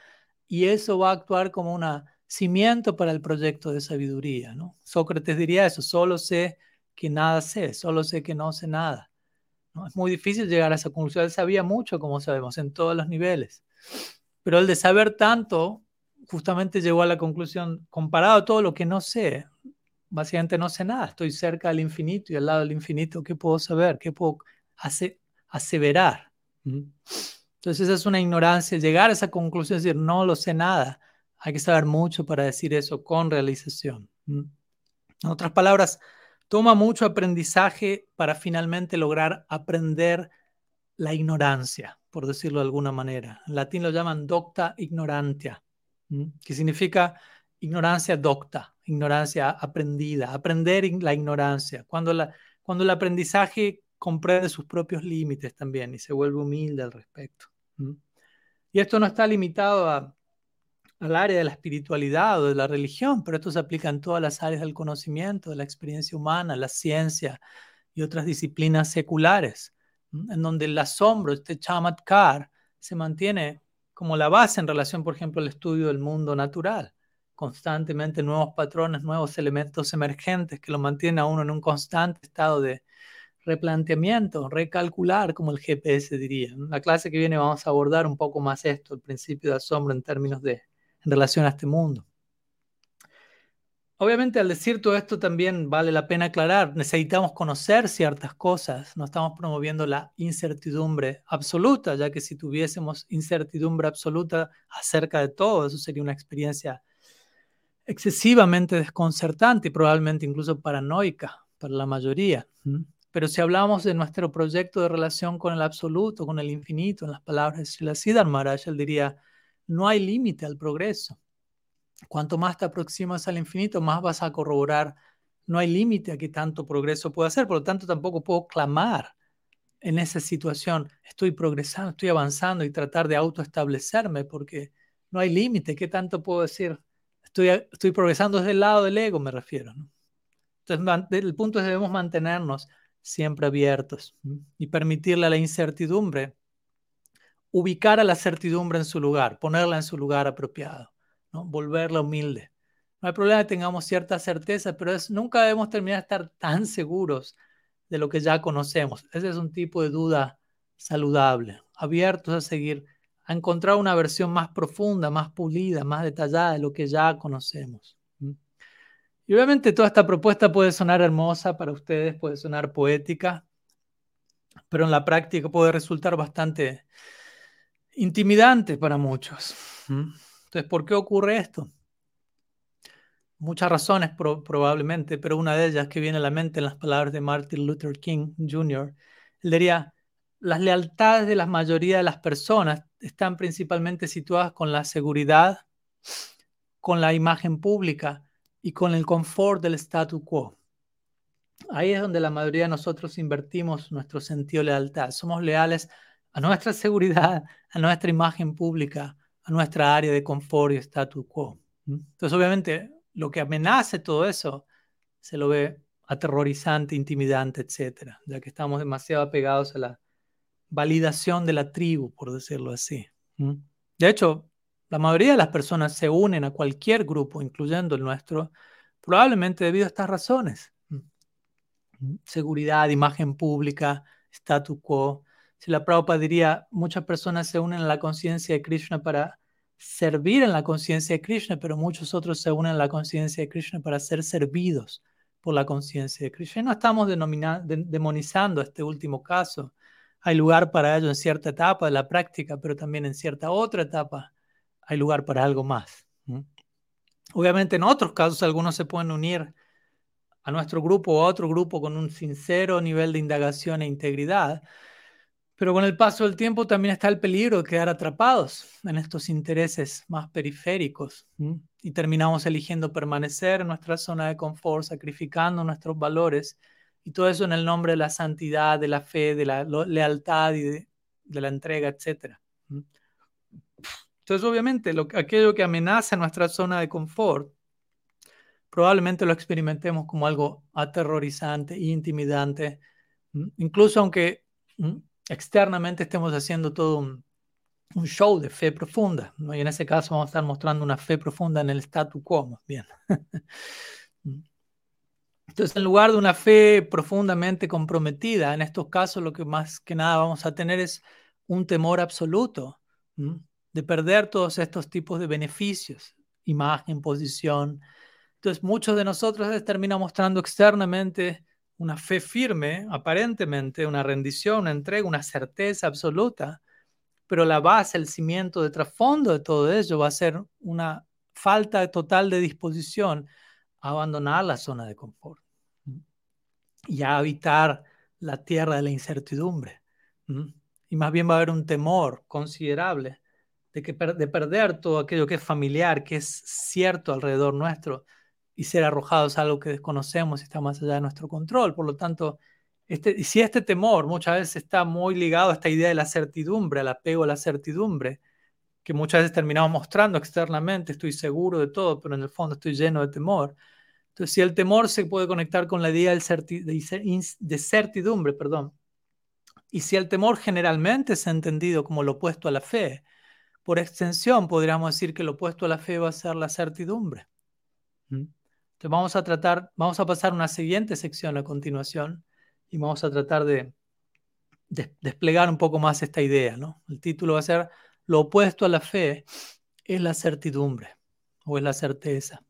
Y eso va a actuar como un cimiento para el proyecto de sabiduría. ¿no? Sócrates diría eso, solo sé que nada sé, solo sé que no sé nada. Es muy difícil llegar a esa conclusión. Él sabía mucho, como sabemos, en todos los niveles. Pero el de saber tanto, justamente llegó a la conclusión, comparado a todo lo que no sé, básicamente no sé nada, estoy cerca del infinito y al lado del infinito, ¿qué puedo saber? ¿Qué puedo hacer, aseverar? Entonces es una ignorancia, llegar a esa conclusión, decir, no lo sé nada, hay que saber mucho para decir eso con realización. En otras palabras, toma mucho aprendizaje para finalmente lograr aprender la ignorancia por decirlo de alguna manera. En latín lo llaman docta ignorantia, que significa ignorancia docta, ignorancia aprendida, aprender la ignorancia, cuando, la, cuando el aprendizaje comprende sus propios límites también y se vuelve humilde al respecto. Y esto no está limitado al área de la espiritualidad o de la religión, pero esto se aplica en todas las áreas del conocimiento, de la experiencia humana, la ciencia y otras disciplinas seculares en donde el asombro, este chamatkar, se mantiene como la base en relación, por ejemplo, al estudio del mundo natural. Constantemente nuevos patrones, nuevos elementos emergentes que lo mantienen a uno en un constante estado de replanteamiento, recalcular, como el GPS diría. En la clase que viene vamos a abordar un poco más esto, el principio de asombro en términos de en relación a este mundo. Obviamente al decir todo esto también vale la pena aclarar, necesitamos conocer ciertas cosas, no estamos promoviendo la incertidumbre absoluta, ya que si tuviésemos incertidumbre absoluta acerca de todo, eso sería una experiencia excesivamente desconcertante y probablemente incluso paranoica para la mayoría. Pero si hablamos de nuestro proyecto de relación con el absoluto, con el infinito, en las palabras de Srila Siddhar Maharaj, él diría, no hay límite al progreso. Cuanto más te aproximas al infinito, más vas a corroborar. No hay límite a qué tanto progreso puedo hacer, por lo tanto tampoco puedo clamar en esa situación. Estoy progresando, estoy avanzando y tratar de autoestablecerme porque no hay límite. ¿Qué tanto puedo decir? Estoy, estoy progresando desde el lado del ego, me refiero. Entonces, el punto es que debemos mantenernos siempre abiertos y permitirle a la incertidumbre ubicar a la certidumbre en su lugar, ponerla en su lugar apropiado. Volverla humilde. No hay problema que tengamos cierta certeza, pero es, nunca debemos terminar de estar tan seguros de lo que ya conocemos. Ese es un tipo de duda saludable, abiertos a seguir, a encontrar una versión más profunda, más pulida, más detallada de lo que ya conocemos. Y obviamente toda esta propuesta puede sonar hermosa para ustedes, puede sonar poética, pero en la práctica puede resultar bastante intimidante para muchos. Entonces, ¿por qué ocurre esto? Muchas razones probablemente, pero una de ellas que viene a la mente en las palabras de Martin Luther King Jr., él diría, las lealtades de la mayoría de las personas están principalmente situadas con la seguridad, con la imagen pública y con el confort del statu quo. Ahí es donde la mayoría de nosotros invertimos nuestro sentido de lealtad. Somos leales a nuestra seguridad, a nuestra imagen pública, a nuestra área de confort y status quo. Entonces, obviamente, lo que amenace todo eso se lo ve aterrorizante, intimidante, etcétera, ya que estamos demasiado apegados a la validación de la tribu, por decirlo así. De hecho, la mayoría de las personas se unen a cualquier grupo, incluyendo el nuestro, Probablemente debido a estas razones. Seguridad, imagen pública, statu quo. Si la Prabhupada diría, muchas personas se unen a la conciencia de Krishna para servir en la conciencia de Krishna, pero muchos otros se unen a la conciencia de Krishna para ser servidos por la conciencia de Krishna. no estamos demonizando este último caso. Hay lugar para ello en cierta etapa de la práctica, pero también en cierta otra etapa hay lugar para algo más. Obviamente en otros casos algunos se pueden unir a nuestro grupo o a otro grupo con un sincero nivel de indagación e integridad, pero con el paso del tiempo también está el peligro de quedar atrapados en estos intereses más periféricos y terminamos eligiendo permanecer en nuestra zona de confort, sacrificando nuestros valores y todo eso en el nombre de la santidad, de la fe, de la lealtad y de, la entrega, etc. Entonces, obviamente, lo, aquello que amenaza nuestra zona de confort, probablemente lo experimentemos como algo aterrorizante, intimidante, incluso aunque externamente estemos haciendo todo un, show de fe profunda. Y en ese caso vamos a estar mostrando una fe profunda en el statu quo. Bien. Entonces, en lugar de una fe profundamente comprometida, en estos casos lo que más que nada vamos a tener es un temor absoluto de perder todos estos tipos de beneficios, imagen, posición. Entonces, muchos de nosotros terminan mostrando externamente una fe firme, aparentemente, una rendición, una entrega, una certeza absoluta, pero la base, el cimiento de trasfondo de todo ello va a ser una falta total de disposición a abandonar la zona de confort y a habitar la tierra de la incertidumbre. Y más bien va a haber un temor considerable de, que, de perder todo aquello que es familiar, que es cierto alrededor nuestro, y ser arrojados a algo que desconocemos y está más allá de nuestro control. Por lo tanto, este, si este temor muchas veces está muy ligado a esta idea de la certidumbre, al apego a la certidumbre, que muchas veces terminamos mostrando externamente, estoy seguro de todo, pero en el fondo estoy lleno de temor. Entonces, si el temor se puede conectar con la idea de certidumbre, perdón, y si el temor generalmente es entendido como lo opuesto a la fe, por extensión podríamos decir que lo opuesto a la fe va a ser la certidumbre. Entonces vamos a tratar, vamos a pasar una siguiente sección a continuación y vamos a tratar de, desplegar un poco más esta idea, ¿no? El título va a ser Lo opuesto a la fe es la certidumbre o es la certeza.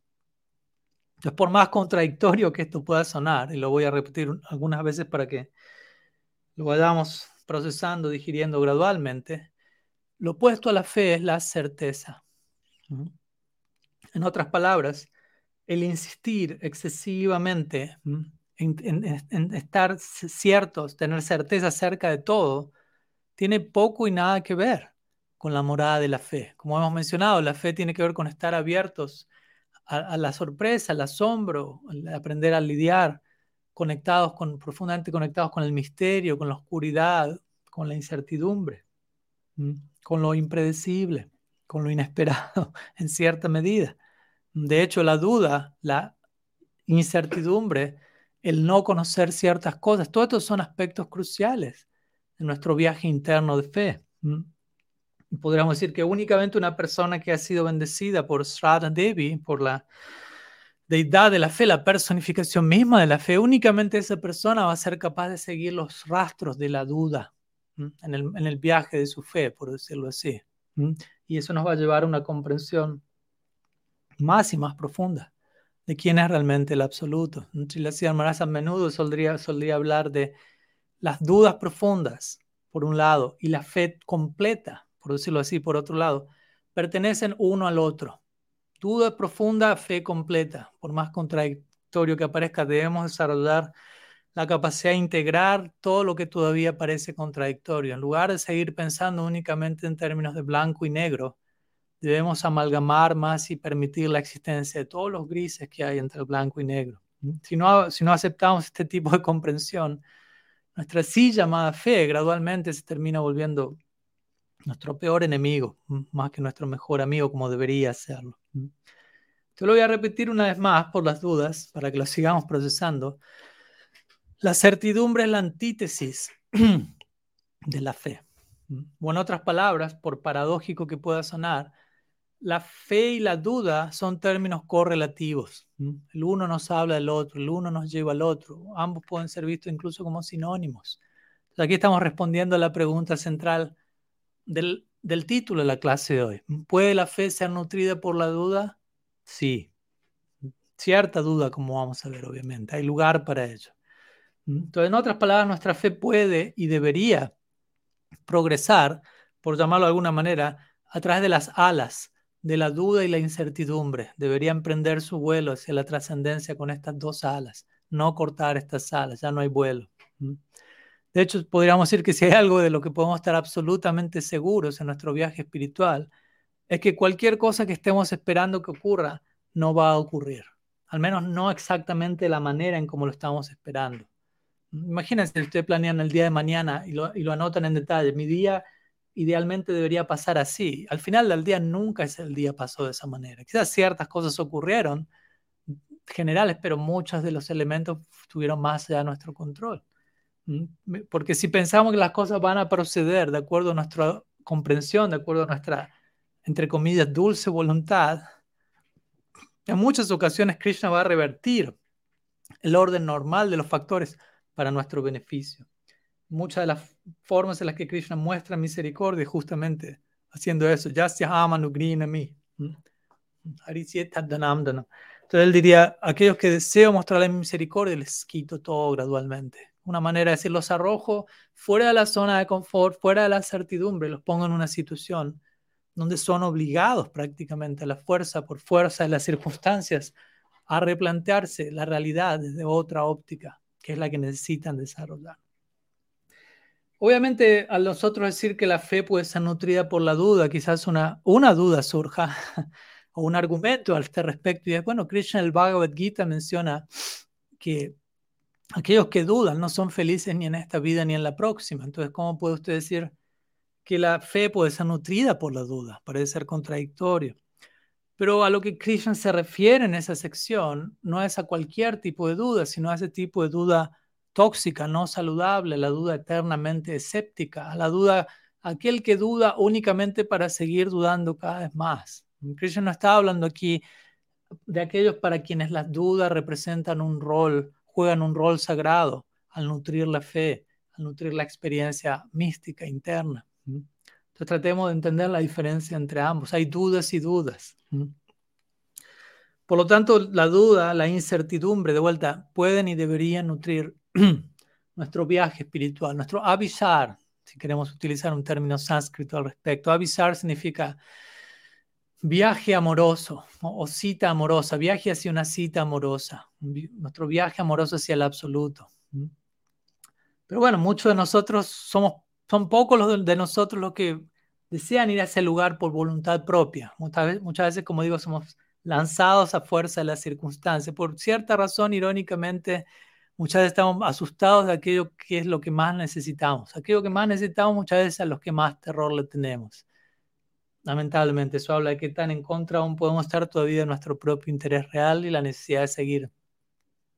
Entonces, por más contradictorio que esto pueda sonar, y lo voy a repetir algunas veces para que lo vayamos procesando, digiriendo gradualmente, lo opuesto a la fe es la certeza. En otras palabras, el insistir excesivamente en, estar ciertos, tener certeza acerca de todo, tiene poco y nada que ver con la morada de la fe. Como hemos mencionado, la fe tiene que ver con estar abiertos a, la sorpresa, al asombro, aprender a lidiar, conectados con, profundamente conectados con el misterio, con la oscuridad, con la incertidumbre con lo impredecible, con lo inesperado, en cierta medida. De hecho, la duda, la incertidumbre, el no conocer ciertas cosas, todos estos son aspectos cruciales en nuestro viaje interno de fe. Podríamos decir que únicamente una persona que ha sido bendecida por Srada Devi, por la deidad de la fe, la personificación misma de la fe, únicamente esa persona va a ser capaz de seguir los rastros de la duda, en el, viaje de su fe, por decirlo así. Y eso nos va a llevar a una comprensión más y más profunda de quién es realmente el absoluto. Chilasi Maharaj a menudo solía, solía hablar de las dudas profundas, por un lado, y la fe completa, por decirlo así, por otro lado, pertenecen uno al otro. Duda profunda, fe completa. Por más contradictorio que aparezca, debemos desarrollar la capacidad de integrar todo lo que todavía parece contradictorio. En lugar de seguir pensando únicamente en términos de blanco y negro, debemos amalgamar más y permitir la existencia de todos los grises que hay entre el blanco y negro. Si no, si no aceptamos este tipo de comprensión, nuestra sí llamada fe gradualmente se termina volviendo nuestro peor enemigo, más que nuestro mejor amigo como debería serlo. Yo lo voy a repetir una vez más por las dudas, para que lo sigamos procesando. La certidumbre es la antítesis de la fe. O en otras palabras, por paradójico que pueda sonar, la fe y la duda son términos correlativos. El uno nos habla del otro, el uno nos lleva al otro. Ambos pueden ser vistos incluso como sinónimos. aquí estamos respondiendo a la pregunta central del, del título de la clase de hoy. ¿Puede la fe ser nutrida por la duda? Sí. Cierta duda, como vamos a ver, obviamente. Hay lugar para ello. Entonces, en otras palabras, nuestra fe puede y debería progresar, por llamarlo de alguna manera, a través de las alas de la duda y la incertidumbre. Debería emprender su vuelo hacia la trascendencia con estas dos alas, no cortar estas alas, ya no hay vuelo. De hecho, podríamos decir que si hay algo de lo que podemos estar absolutamente seguros en nuestro viaje espiritual, es que cualquier cosa que estemos esperando que ocurra no va a ocurrir. Al menos no exactamente la manera en como lo estamos esperando. Imagínense, ustedes planean el día de mañana y lo, y lo anotan en detalle. Mi día idealmente debería pasar así. Al final del día nunca es el día pasó de esa manera. Quizás ciertas cosas ocurrieron generales, pero muchos de los elementos estuvieron más allá de nuestro control. Porque si pensamos que las cosas van a proceder de acuerdo a nuestra comprensión, de acuerdo a nuestra, entre comillas, dulce voluntad, en muchas ocasiones Krishna va a revertir el orden normal de los factores para nuestro beneficio. Muchas de las formas en las que Krishna muestra misericordia justamente haciendo eso. Yasya a mí. Entonces él diría, aquellos que deseo mostrarle misericordia, les quito todo gradualmente. Una manera de decir, los arrojo fuera de la zona de confort, fuera de la certidumbre, los pongo en una situación donde son obligados prácticamente a la fuerza, por fuerza de las circunstancias, a replantearse la realidad desde otra óptica, que es la que necesitan desarrollar. Obviamente, al nosotros decir que la fe puede ser nutrida por la duda, quizás una, una duda surja o un argumento al este respecto. Y es, bueno, Krishna el Bhagavad Gita menciona que aquellos que dudan no son felices ni en esta vida ni en la próxima. Entonces, ¿cómo puede usted decir que la fe puede ser nutrida por la duda? Parece ser contradictorio. Pero a lo que Krishna se refiere en esa sección no es a cualquier tipo de duda, sino a ese tipo de duda tóxica, no saludable, la duda eternamente escéptica, la duda, aquel que duda únicamente para seguir dudando cada vez más. Krishna no está hablando aquí de aquellos para quienes las dudas representan un rol juegan un rol sagrado al nutrir la fe, al nutrir la experiencia mística interna. Entonces tratemos de entender la diferencia entre ambos. Hay dudas y dudas. Por lo tanto, la duda, la incertidumbre, de vuelta, pueden y deberían nutrir nuestro viaje espiritual, nuestro avisar, si queremos utilizar un término sánscrito al respecto. Avisar significa viaje amoroso o, cita amorosa, viaje hacia una cita amorosa, nuestro viaje amoroso hacia el absoluto. Pero bueno, muchos de nosotros somos, son pocos los de, nosotros los que desean ir a ese lugar por voluntad propia. Muchas veces, muchas veces, como digo, somos lanzados a fuerza de las circunstancias. Por cierta razón, irónicamente, muchas veces estamos asustados de aquello que es lo que más necesitamos. Aquello que más necesitamos muchas veces a los que más terror le tenemos lamentablemente, eso habla de que tan en contra aún podemos estar todavía de nuestro propio interés real y la necesidad de seguir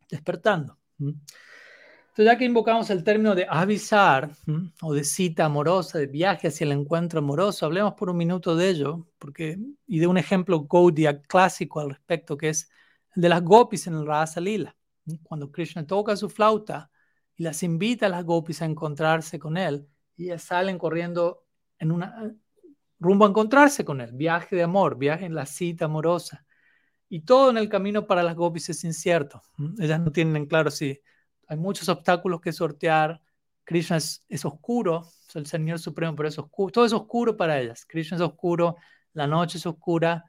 despertando. Entonces, ya que invocamos el término de avisar o de cita amorosa, de viaje hacia el encuentro amoroso, hablemos por un minuto de ello porque, y de un ejemplo Gaudiya clásico al respecto, que es el de las gopis en el Rasa Lila. Cuando Krishna toca su flauta y las invita a las gopis a encontrarse con él, y ellas salen corriendo en una, rumbo a encontrarse con él, viaje de amor, viaje en la cita amorosa. Y todo en el camino para las gopis es incierto. Ellas no tienen en claro si hay muchos obstáculos que sortear. Krishna es, oscuro, es el Señor Supremo, pero es oscuro. Todo es oscuro para ellas. Krishna es oscuro, la noche es oscura,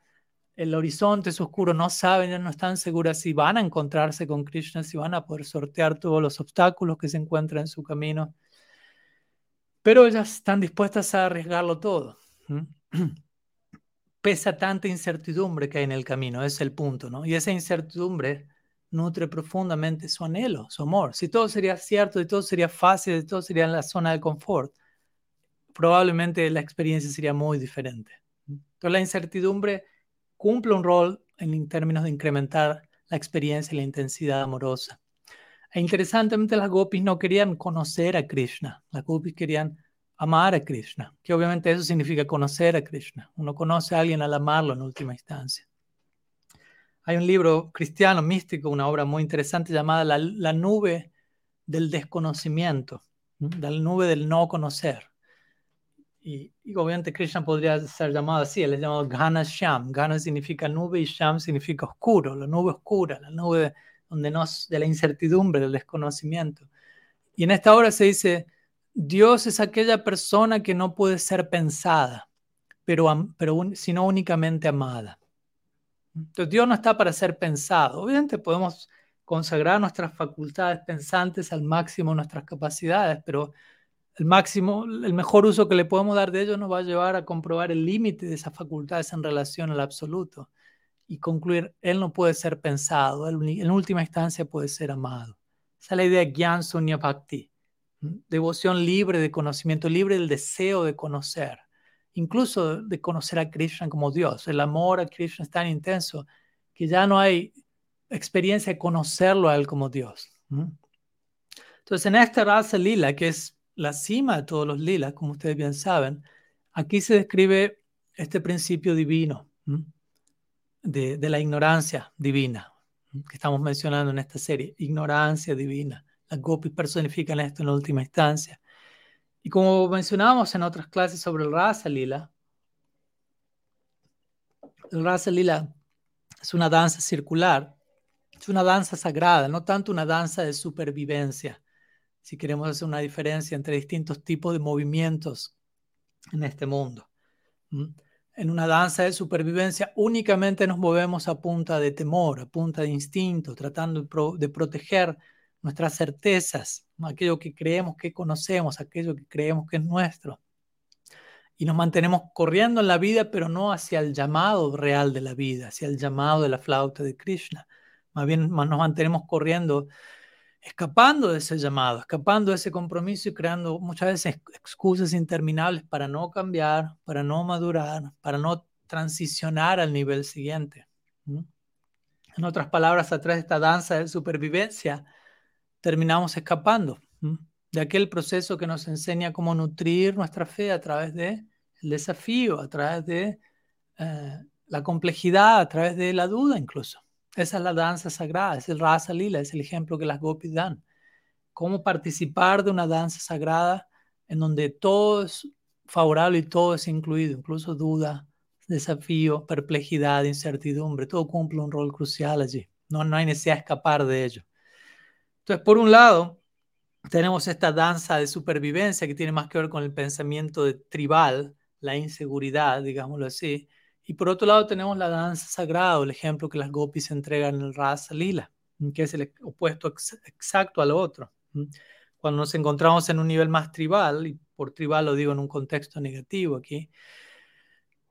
el horizonte es oscuro. No saben, no están seguras si van a encontrarse con Krishna, si van a poder sortear todos los obstáculos que se encuentran en su camino. Pero ellas están dispuestas a arriesgarlo todo. Pesa tanta incertidumbre que hay en el camino, es el punto, ¿no? Y esa incertidumbre nutre profundamente su anhelo, su amor. Si todo sería cierto, si todo sería fácil, si todo sería en la zona de confort, probablemente la experiencia sería muy diferente. Entonces la incertidumbre cumple un rol en términos de incrementar la experiencia y la intensidad amorosa. E interesantemente las gopis no querían conocer a Krishna, las gopis querían amar a Krishna, que obviamente eso significa conocer a Krishna. Uno conoce a alguien al amarlo en última instancia. Hay un libro cristiano místico, una obra muy interesante llamada La, nube del desconocimiento, la nube del no conocer. Y, obviamente Krishna podría ser llamado así, él es llamado Ghana Sham. Ghana significa nube y Sham significa oscuro, la nube oscura, la nube donde nos, de la incertidumbre, del desconocimiento. Y en esta obra se dice, Dios es aquella persona que no puede ser pensada, pero sino únicamente amada. Entonces Dios no está para ser pensado. Obviamente podemos consagrar nuestras facultades pensantes al máximo nuestras capacidades, pero el máximo, el mejor uso que le podemos dar de ellos nos va a llevar a comprobar el límite de esas facultades en relación al absoluto y concluir, Él no puede ser pensado, en última instancia puede ser amado. Esa es la idea de Gyan Sunya Bhakti devoción libre de conocimiento, libre del deseo de conocer, incluso de conocer a Krishna como Dios. El amor a Krishna es tan intenso que ya no hay experiencia de conocerlo a Él como Dios. Entonces, en esta raza lila, que es la cima de todos los lilas, como ustedes bien saben, aquí se describe este principio divino de, de la ignorancia divina que estamos mencionando en esta serie, ignorancia divina. Las gopis personifican esto en última instancia. Y como mencionábamos en otras clases sobre el Rasa Lila, el Rasa Lila es una danza circular, es una danza sagrada, no tanto una danza de supervivencia, si queremos hacer una diferencia entre distintos tipos de movimientos en este mundo. En una danza de supervivencia únicamente nos movemos a punta de temor, a punta de instinto, tratando de proteger nuestras certezas, aquello que creemos que conocemos, aquello que creemos que es nuestro. Y nos mantenemos corriendo en la vida, pero no hacia el llamado real de la vida, hacia el llamado de la flauta de Krishna. Más bien nos mantenemos corriendo, escapando de ese llamado, escapando de ese compromiso y creando muchas veces excusas interminables para no cambiar, para no madurar, para no transicionar al nivel siguiente. En otras palabras, a través de esta danza de supervivencia, terminamos escapando de aquel proceso que nos enseña cómo nutrir nuestra fe a través del desafío, a través de eh, la complejidad, a través de la duda incluso. Esa es la danza sagrada, es el Rasa Lila, es el ejemplo que las gopis dan. Cómo participar de una danza sagrada en donde todo es favorable y todo es incluido, incluso duda, desafío, perplejidad, incertidumbre, todo cumple un rol crucial allí. No hay necesidad de escapar de ello. Entonces, por un lado, tenemos esta danza de supervivencia que tiene más que ver con el pensamiento de tribal, la inseguridad, digámoslo así. Y por otro lado tenemos la danza sagrada, el ejemplo que las gopis entregan en el Rasa Lila, que es el opuesto exacto al otro. Cuando nos encontramos en un nivel más tribal, y por tribal lo digo en un contexto negativo aquí,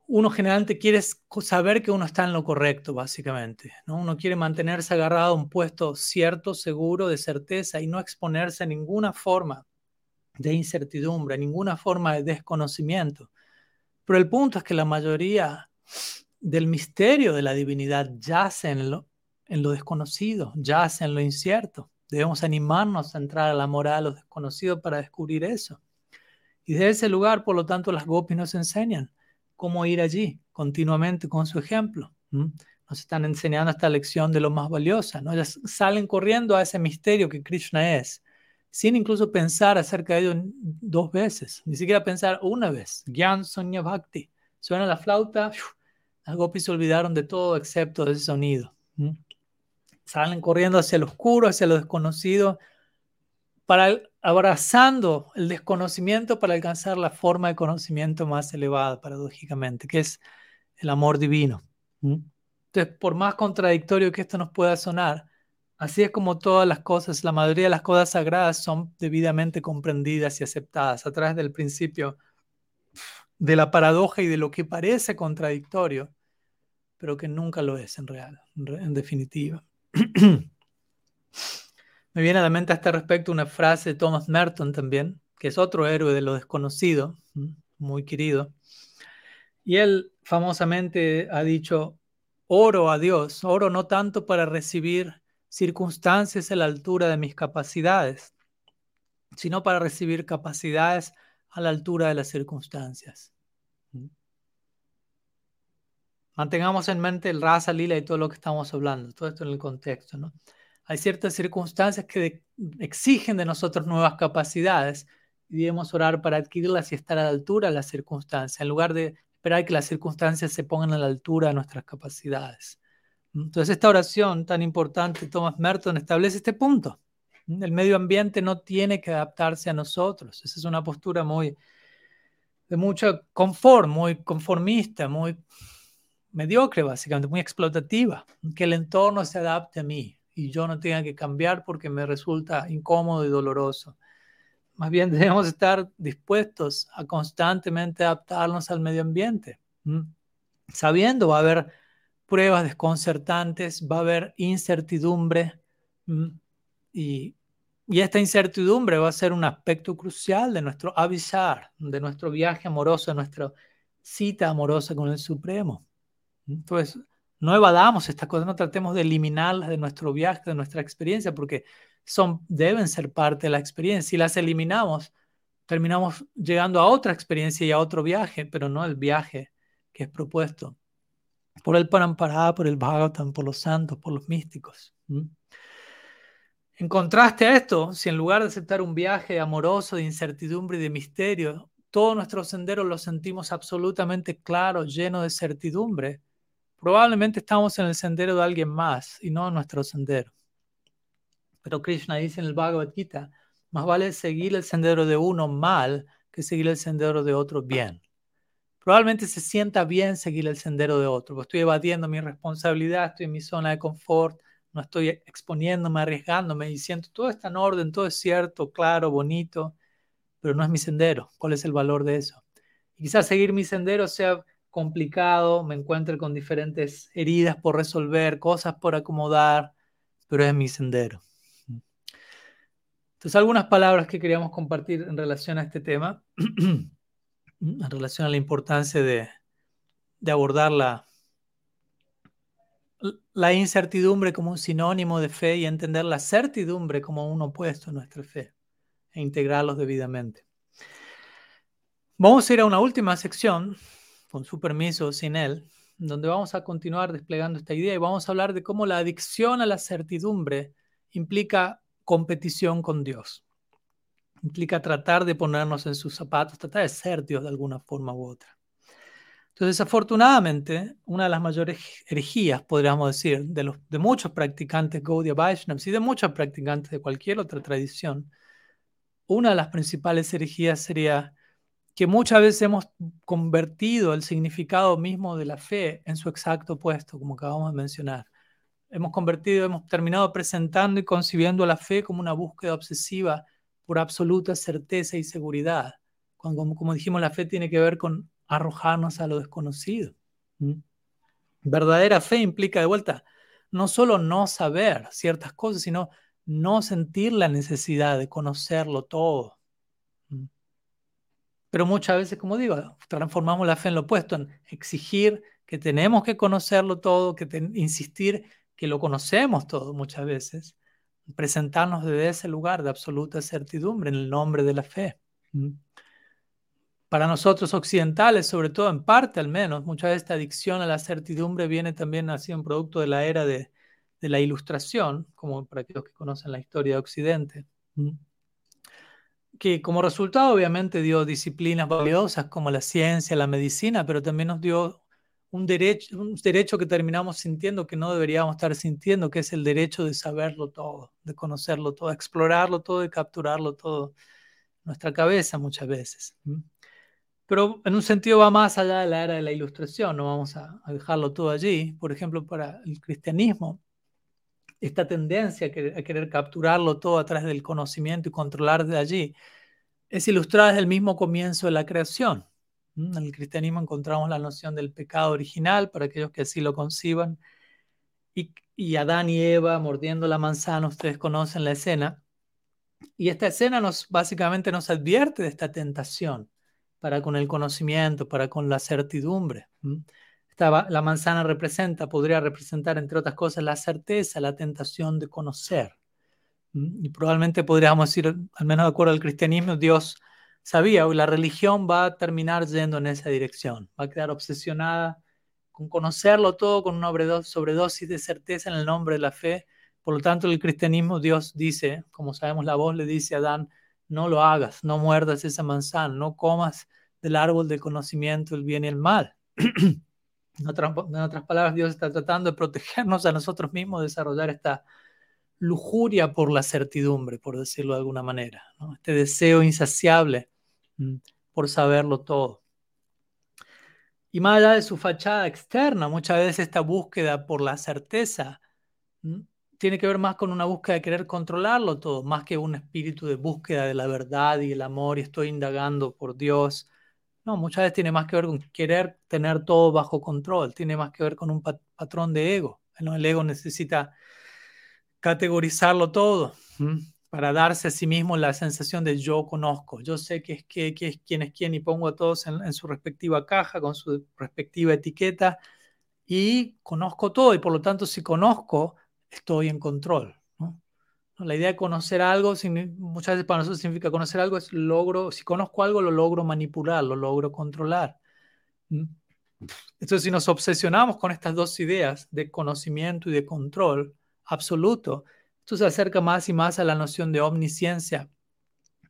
uno generalmente quiere saber que uno está en lo correcto, básicamente. ¿no? Uno quiere mantenerse agarrado a un puesto cierto, seguro, de certeza y no exponerse a ninguna forma de incertidumbre, a ninguna forma de desconocimiento. Pero el punto es que la mayoría del misterio de la divinidad yace en lo, en lo desconocido, yace en lo incierto. Debemos animarnos a entrar a la moral, a lo desconocido para descubrir eso. Y de ese lugar, por lo tanto, las gopis nos enseñan cómo ir allí continuamente con su ejemplo. Nos están enseñando esta lección de lo más valiosa, ¿no? Ellas salen corriendo a ese misterio que Krishna es, sin incluso pensar acerca de ello dos veces, ni siquiera pensar una vez. Gyan Sonya Bhakti. Suena la flauta, las gopis se olvidaron de todo excepto de ese sonido. Salen corriendo hacia lo oscuro, hacia lo desconocido, para abrazando el desconocimiento para alcanzar la forma de conocimiento más elevada, paradójicamente, que es el amor divino. Entonces, por más contradictorio que esto nos pueda sonar, así es como todas las cosas, la mayoría de las cosas sagradas son debidamente comprendidas y aceptadas a través del principio de la paradoja y de lo que parece contradictorio, pero que nunca lo es en real, en definitiva. Me viene a la mente a este respecto una frase de Thomas Merton también, que es otro héroe de lo desconocido, muy querido. Y él famosamente ha dicho, oro a Dios, oro no tanto para recibir circunstancias a la altura de mis capacidades, sino para recibir capacidades a la altura de las circunstancias. Mantengamos en mente el raza lila y todo lo que estamos hablando, todo esto en el contexto. ¿no? Hay ciertas circunstancias que exigen de nosotros nuevas capacidades y debemos orar para adquirirlas y estar a la altura de las circunstancias, en lugar de esperar que las circunstancias se pongan a la altura de nuestras capacidades. Entonces, esta oración tan importante, Thomas Merton establece este punto. El medio ambiente no tiene que adaptarse a nosotros. Esa es una postura muy de mucho confort, muy conformista, muy mediocre, básicamente, muy explotativa, que el entorno se adapte a mí y yo no tenga que cambiar porque me resulta incómodo y doloroso. Más bien debemos estar dispuestos a constantemente adaptarnos al medio ambiente, sabiendo va a haber pruebas desconcertantes, va a haber incertidumbre y, y, esta incertidumbre va a ser un aspecto crucial de nuestro avisar, de nuestro viaje amoroso, de nuestra cita amorosa con el Supremo. Entonces, no evadamos estas cosas, no tratemos de eliminarlas de nuestro viaje, de nuestra experiencia, porque son, deben ser parte de la experiencia. Si las eliminamos, terminamos llegando a otra experiencia y a otro viaje, pero no el viaje que es propuesto por el Parampara, por el Bhagavatam, por los santos, por los místicos. En contraste a esto, si en lugar de aceptar un viaje amoroso de incertidumbre y de misterio, todos nuestros senderos los sentimos absolutamente claros, llenos de certidumbre, Probablemente estamos en el sendero de alguien más y no en nuestro sendero. Pero Krishna dice en el Bhagavad Gita, más vale seguir el sendero de uno mal que seguir el sendero de otro bien. Probablemente se sienta bien seguir el sendero de otro, porque estoy evadiendo mi responsabilidad, estoy en mi zona de confort, no estoy exponiéndome, arriesgándome y siento todo está en orden, todo es cierto, claro, bonito, pero no es mi sendero. ¿Cuál es el valor de eso? Y quizás seguir mi sendero sea complicado, me encuentro con diferentes heridas por resolver, cosas por acomodar, pero es mi sendero. Entonces, algunas palabras que queríamos compartir en relación a este tema, en relación a la importancia de, abordar la, la incertidumbre como un sinónimo de fe y entender la certidumbre como un opuesto a nuestra fe e integrarlos debidamente. Vamos a ir a una última sección con su permiso, sin él, donde vamos a continuar desplegando esta idea y vamos a hablar de cómo la adicción a la certidumbre implica competición con Dios. Implica tratar de ponernos en sus zapatos, tratar de ser Dios de alguna forma u otra. Entonces, desafortunadamente, una de las mayores herejías, podríamos decir, de, los, de muchos practicantes Gaudiya Vaishnavas y de muchos practicantes de cualquier otra tradición, una de las principales herejías sería que muchas veces hemos convertido el significado mismo de la fe en su exacto opuesto, como acabamos de mencionar. Hemos convertido, hemos terminado presentando y concibiendo la fe como una búsqueda obsesiva por absoluta certeza y seguridad. Cuando, como, dijimos, la fe tiene que ver con arrojarnos a lo desconocido. Verdadera fe implica de vuelta no solo no saber ciertas cosas, sino no sentir la necesidad de conocerlo todo. Pero muchas veces, como digo, transformamos la fe en lo opuesto, en exigir que tenemos que conocerlo todo, que insistir que lo conocemos todo muchas veces, presentarnos desde ese lugar de absoluta certidumbre en el nombre de la fe. Para nosotros occidentales, sobre todo en parte al menos, mucha de esta adicción a la certidumbre viene también así un producto de la era de, de la ilustración, como para aquellos que conocen la historia de Occidente que como resultado obviamente dio disciplinas valiosas como la ciencia, la medicina, pero también nos dio un derecho, un derecho que terminamos sintiendo que no deberíamos estar sintiendo, que es el derecho de saberlo todo, de conocerlo todo, explorarlo todo y capturarlo todo. Nuestra cabeza muchas veces. Pero en un sentido va más allá de la era de la ilustración, no vamos a, dejarlo todo allí. Por ejemplo, para el cristianismo, esta tendencia a querer, capturarlo todo a través del conocimiento y controlar de allí, es ilustrada desde el mismo comienzo de la creación. En el cristianismo encontramos la noción del pecado original, para aquellos que así lo conciban, y, y Adán y Eva mordiendo la manzana, ustedes conocen la escena, y esta escena nos básicamente nos advierte de esta tentación para con el conocimiento, para con la certidumbre la manzana representa, podría representar, entre otras cosas, la certeza, la tentación de conocer. Y probablemente podríamos decir, al menos de acuerdo al cristianismo, Dios sabía, la religión va a terminar yendo en esa dirección, va a quedar obsesionada con conocerlo todo, con una sobredosis de certeza en el nombre de la fe. Por lo tanto, el cristianismo, Dios dice, como sabemos, la voz le dice a Adán, no lo hagas, no muerdas esa manzana, no comas del árbol del conocimiento del bien y el mal. en, otras, palabras, Dios está tratando de protegernos a nosotros mismos, desarrollar esta lujuria por la certidumbre, por decirlo de alguna manera, este deseo insaciable Mm, por saberlo todo. Y más allá de su fachada externa, muchas veces esta búsqueda por la certeza mm, tiene que ver más con una búsqueda de querer controlarlo todo, más que un espíritu de búsqueda de la verdad y el amor y estoy indagando por Dios. No, muchas veces tiene más que ver con querer tener todo bajo control, tiene más que ver con un patrón de ego. El ego necesita categorizarlo todo. Para darse a sí mismo la sensación de yo conozco, yo sé que es, es quién es quién y pongo a todos en, su respectiva caja con su respectiva etiqueta y conozco todo y por lo tanto si conozco estoy en control. La idea de conocer algo, muchas veces para nosotros significa conocer algo es logro, si conozco algo lo logro manipular, lo logro controlar. Entonces si nos obsesionamos con estas dos ideas de conocimiento y de control absoluto, esto se acerca más y más a la noción de omnisciencia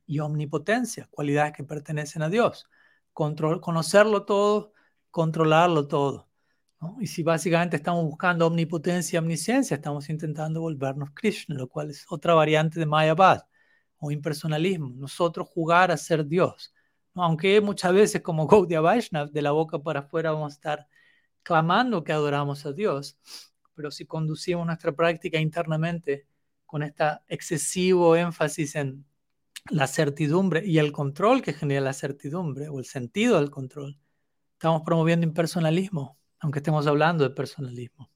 y omnipotencia, cualidades que pertenecen a Dios. Control, conocerlo todo, controlarlo todo. Y si básicamente estamos buscando omnipotencia y omnisciencia, estamos intentando volvernos Krishna, lo cual es otra variante de Mayabad o impersonalismo. Nosotros jugar a ser Dios. Aunque muchas veces, como Gaudiya Vaishnav, de la boca para afuera vamos a estar clamando que adoramos a Dios, pero si conducimos nuestra práctica internamente con este excesivo énfasis en la certidumbre y el control que genera la certidumbre o el sentido del control, estamos promoviendo impersonalismo, aunque estemos hablando de personalismo.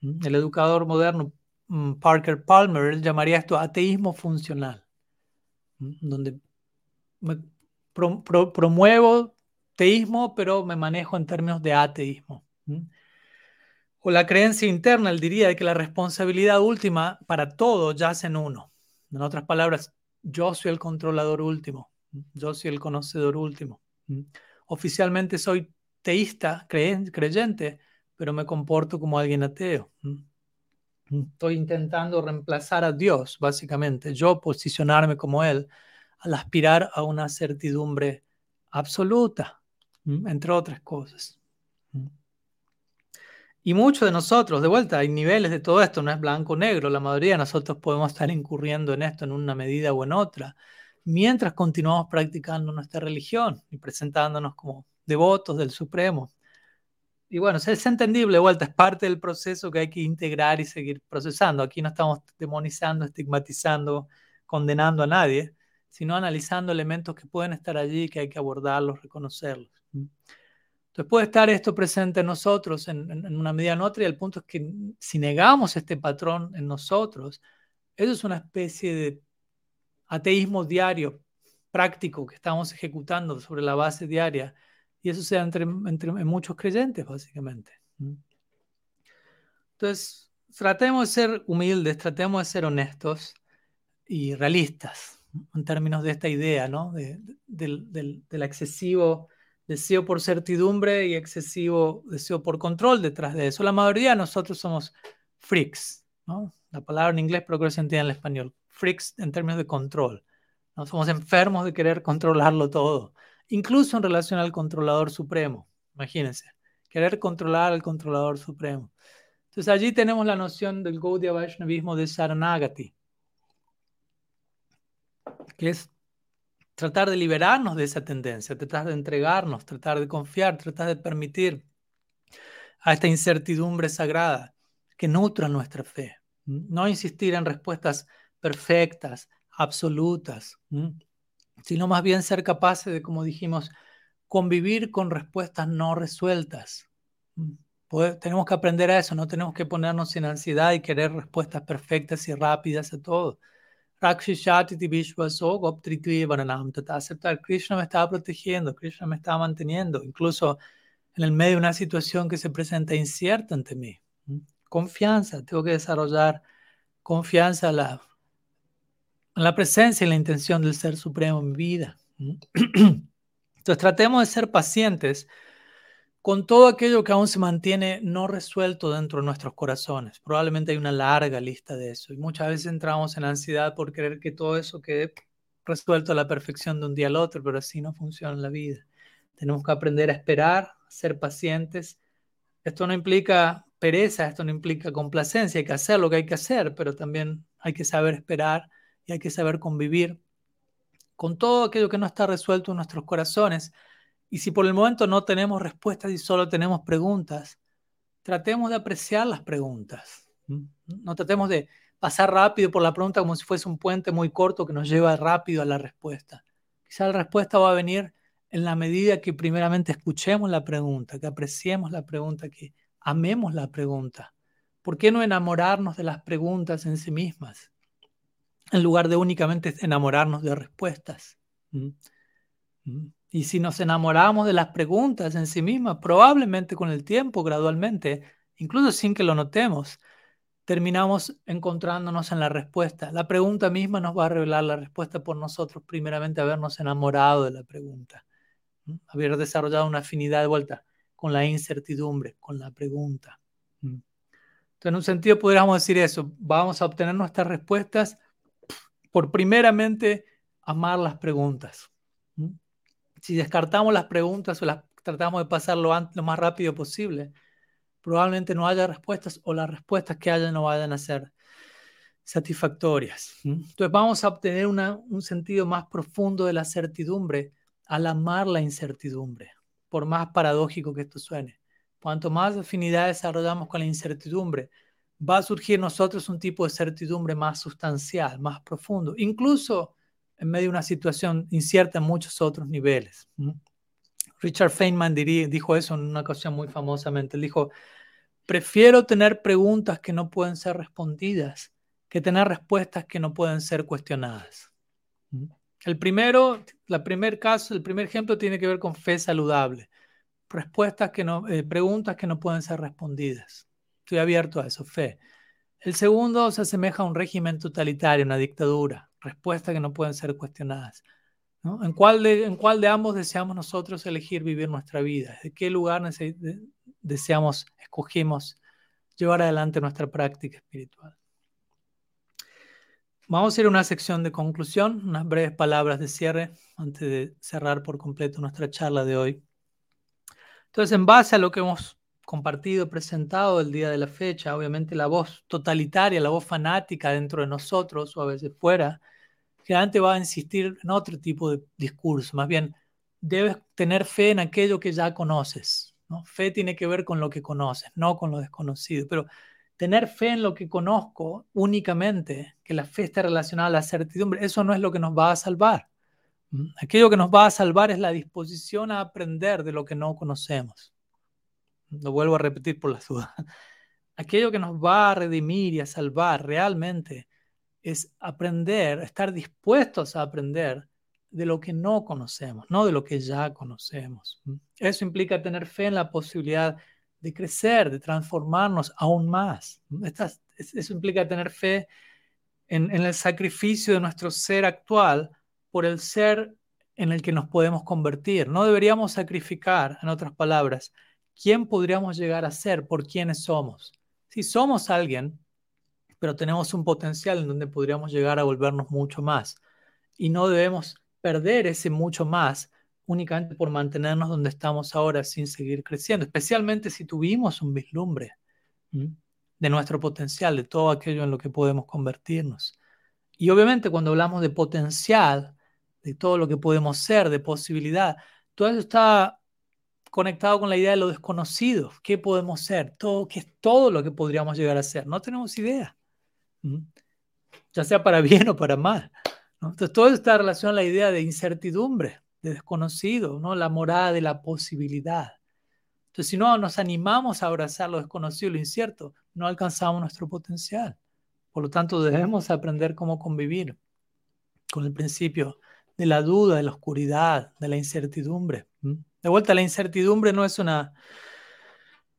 ¿Mm? El educador moderno mm, Parker Palmer llamaría esto ateísmo funcional, ¿Mm? donde promuevo teísmo, pero me manejo en términos de ateísmo o la creencia interna, él diría que la responsabilidad última para todo yace en uno. En otras palabras, yo soy el controlador último, yo soy el conocedor último. Oficialmente soy teísta, creyente, pero me comporto como alguien ateo. Estoy intentando reemplazar a Dios, básicamente, yo posicionarme como Él, al aspirar a una certidumbre absoluta, entre otras cosas. Y muchos de nosotros, de vuelta, hay niveles de todo esto, no es blanco o negro, la mayoría de nosotros podemos estar incurriendo en esto en una medida o en otra, mientras continuamos practicando nuestra religión y presentándonos como devotos del Supremo. Y bueno, es entendible, vuelta, es parte del proceso que hay que integrar y seguir procesando. Aquí no estamos demonizando, estigmatizando, condenando a nadie, sino analizando elementos que pueden estar allí, que hay que abordarlos, reconocerlos. Entonces puede estar esto presente en nosotros en, una medida u otra y el punto es que si negamos este patrón en nosotros, eso es una especie de ateísmo diario, práctico, que estamos ejecutando sobre la base diaria y eso se entre, muchos creyentes básicamente. Entonces, tratemos de ser humildes, tratemos de ser honestos y realistas en términos de esta idea, ¿no? del, del excesivo deseo por certidumbre y excesivo deseo por control detrás de eso. La mayoría de nosotros somos freaks, ¿no? La palabra en inglés, pero creo que se entiende en español. Freaks en términos de control. ¿no? Somos enfermos de querer controlarlo todo, incluso en relación al controlador supremo. Imagínense, querer controlar al controlador supremo. Entonces allí tenemos la noción del Gaudiya Vaishnavismo de Saranagati, que es tratar de liberarnos de esa tendencia, tratar de entregarnos, tratar de confiar, tratar de permitir a esta incertidumbre sagrada que nutra nuestra fe. No insistir en respuestas perfectas, absolutas, sino más bien ser capaces de, como dijimos, convivir con respuestas no resueltas. tenemos que aprender a eso, no tenemos que ponernos en ansiedad y querer respuestas perfectas y rápidas a todo. Aceptar, Krishna me estaba protegiendo, Krishna me estaba manteniendo, incluso en el medio de una situación que se presenta incierta ante mí. Confianza, tengo que desarrollar confianza la, la presencia y la intención del Ser Supremo en vida. Entonces tratemos de ser pacientes con todo aquello que aún se mantiene no resuelto dentro de nuestros corazones. Probablemente hay una larga lista de eso y muchas veces entramos en ansiedad por creer que todo eso quede resuelto a la perfección de un día al otro, pero así no funciona la vida. Tenemos que aprender a esperar, ser pacientes. Esto no implica pereza, esto no implica complacencia, hay que hacer lo que hay que hacer, pero también hay que saber esperar hay que saber convivir con todo aquello que no está resuelto en nuestros corazones y si por el momento no tenemos respuestas y solo tenemos preguntas, tratemos de apreciar las preguntas. No tratemos de pasar rápido por la pregunta como si fuese un puente muy corto que nos lleva rápido a la respuesta. Quizá la respuesta va a venir en la medida que primeramente escuchemos la pregunta, que apreciemos la pregunta, que amemos la pregunta. ¿Por qué no enamorarnos de las preguntas en sí mismas en lugar de únicamente enamorarnos de respuestas? Y si nos enamoramos de las preguntas en sí mismas, probablemente con el tiempo, gradualmente, incluso sin que lo notemos, terminamos encontrándonos en la respuesta. La pregunta misma nos va a revelar la respuesta por nosotros, primeramente habernos enamorado de la pregunta, haber desarrollado una afinidad de vuelta con la incertidumbre, con la pregunta. Entonces, en un sentido podríamos decir eso, vamos a obtener nuestras respuestas por primeramente amar las preguntas si descartamos las preguntas o las tratamos de pasar lo, más rápido posible, probablemente no haya respuestas o las respuestas que haya no vayan a ser satisfactorias. Entonces vamos a obtener un sentido más profundo de la certidumbre al amar la incertidumbre, por más paradójico que esto suene. Cuanto más afinidad desarrollamos con la incertidumbre, va a surgir nosotros un tipo de certidumbre más sustancial, más profundo, incluso en medio de una situación incierta en muchos otros niveles. Richard Feynman dijo eso en una ocasión muy famosamente. Dijo, prefiero tener preguntas que no pueden ser respondidas que tener respuestas que no pueden ser cuestionadas. El primero, la primer caso, el primer ejemplo tiene que ver con fe saludable. Respuestas que no, eh, preguntas que no pueden ser respondidas. Estoy abierto a eso, fe. El segundo se asemeja a un régimen totalitario, una dictadura respuestas que no pueden ser cuestionadas. ¿En, cuál de, ¿En cuál de ambos deseamos nosotros elegir vivir nuestra vida? ¿De qué lugar deseamos, escogimos llevar adelante nuestra práctica espiritual? Vamos a ir a una sección de conclusión, unas breves palabras de cierre antes de cerrar por completo nuestra charla de hoy. Entonces, en base a lo que hemos compartido, presentado el día de la fecha, obviamente la voz totalitaria, la voz fanática dentro de nosotros o a veces fuera, antes va a insistir en otro tipo de discurso, más bien debes tener fe en aquello que ya conoces. ¿no? Fe tiene que ver con lo que conoces, no con lo desconocido, pero tener fe en lo que conozco únicamente, que la fe está relacionada a la certidumbre, eso no es lo que nos va a salvar. Aquello que nos va a salvar es la disposición a aprender de lo que no conocemos. Lo vuelvo a repetir por la dudas. Aquello que nos va a redimir y a salvar realmente es aprender, estar dispuestos a aprender de lo que no conocemos, no de lo que ya conocemos. Eso implica tener fe en la posibilidad de crecer, de transformarnos aún más. eso implica tener fe en, en el sacrificio de nuestro ser actual por el ser en el que nos podemos convertir. No deberíamos sacrificar, en otras palabras, quién podríamos llegar a ser por quienes somos. Si somos alguien pero tenemos un potencial en donde podríamos llegar a volvernos mucho más. Y no debemos perder ese mucho más únicamente por mantenernos donde estamos ahora sin seguir creciendo, especialmente si tuvimos un vislumbre de nuestro potencial, de todo aquello en lo que podemos convertirnos. Y obviamente cuando hablamos de potencial, de todo lo que podemos ser, de posibilidad, todo eso está conectado con la idea de lo desconocido, qué podemos ser, todo, qué es todo lo que podríamos llegar a ser. No tenemos idea ya sea para bien o para mal. Entonces, todo está relacionado a la idea de incertidumbre, de desconocido, ¿no? la morada de la posibilidad. Entonces, si no nos animamos a abrazar lo desconocido, lo incierto, no alcanzamos nuestro potencial. Por lo tanto, debemos aprender cómo convivir con el principio de la duda, de la oscuridad, de la incertidumbre. De vuelta, la incertidumbre no es una,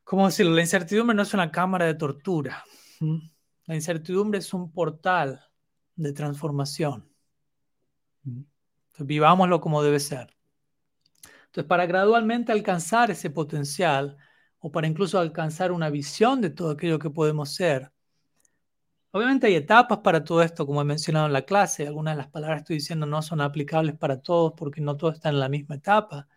¿cómo decirlo? La incertidumbre no es una cámara de tortura. La incertidumbre es un portal de transformación. vivámoslo como debe ser. Entonces, para gradualmente alcanzar ese potencial, o para incluso alcanzar una visión de todo aquello que podemos ser, obviamente hay etapas para todo esto, como he mencionado en la clase. Algunas de las palabras que estoy diciendo no son aplicables para todos porque no todos están en la misma etapa.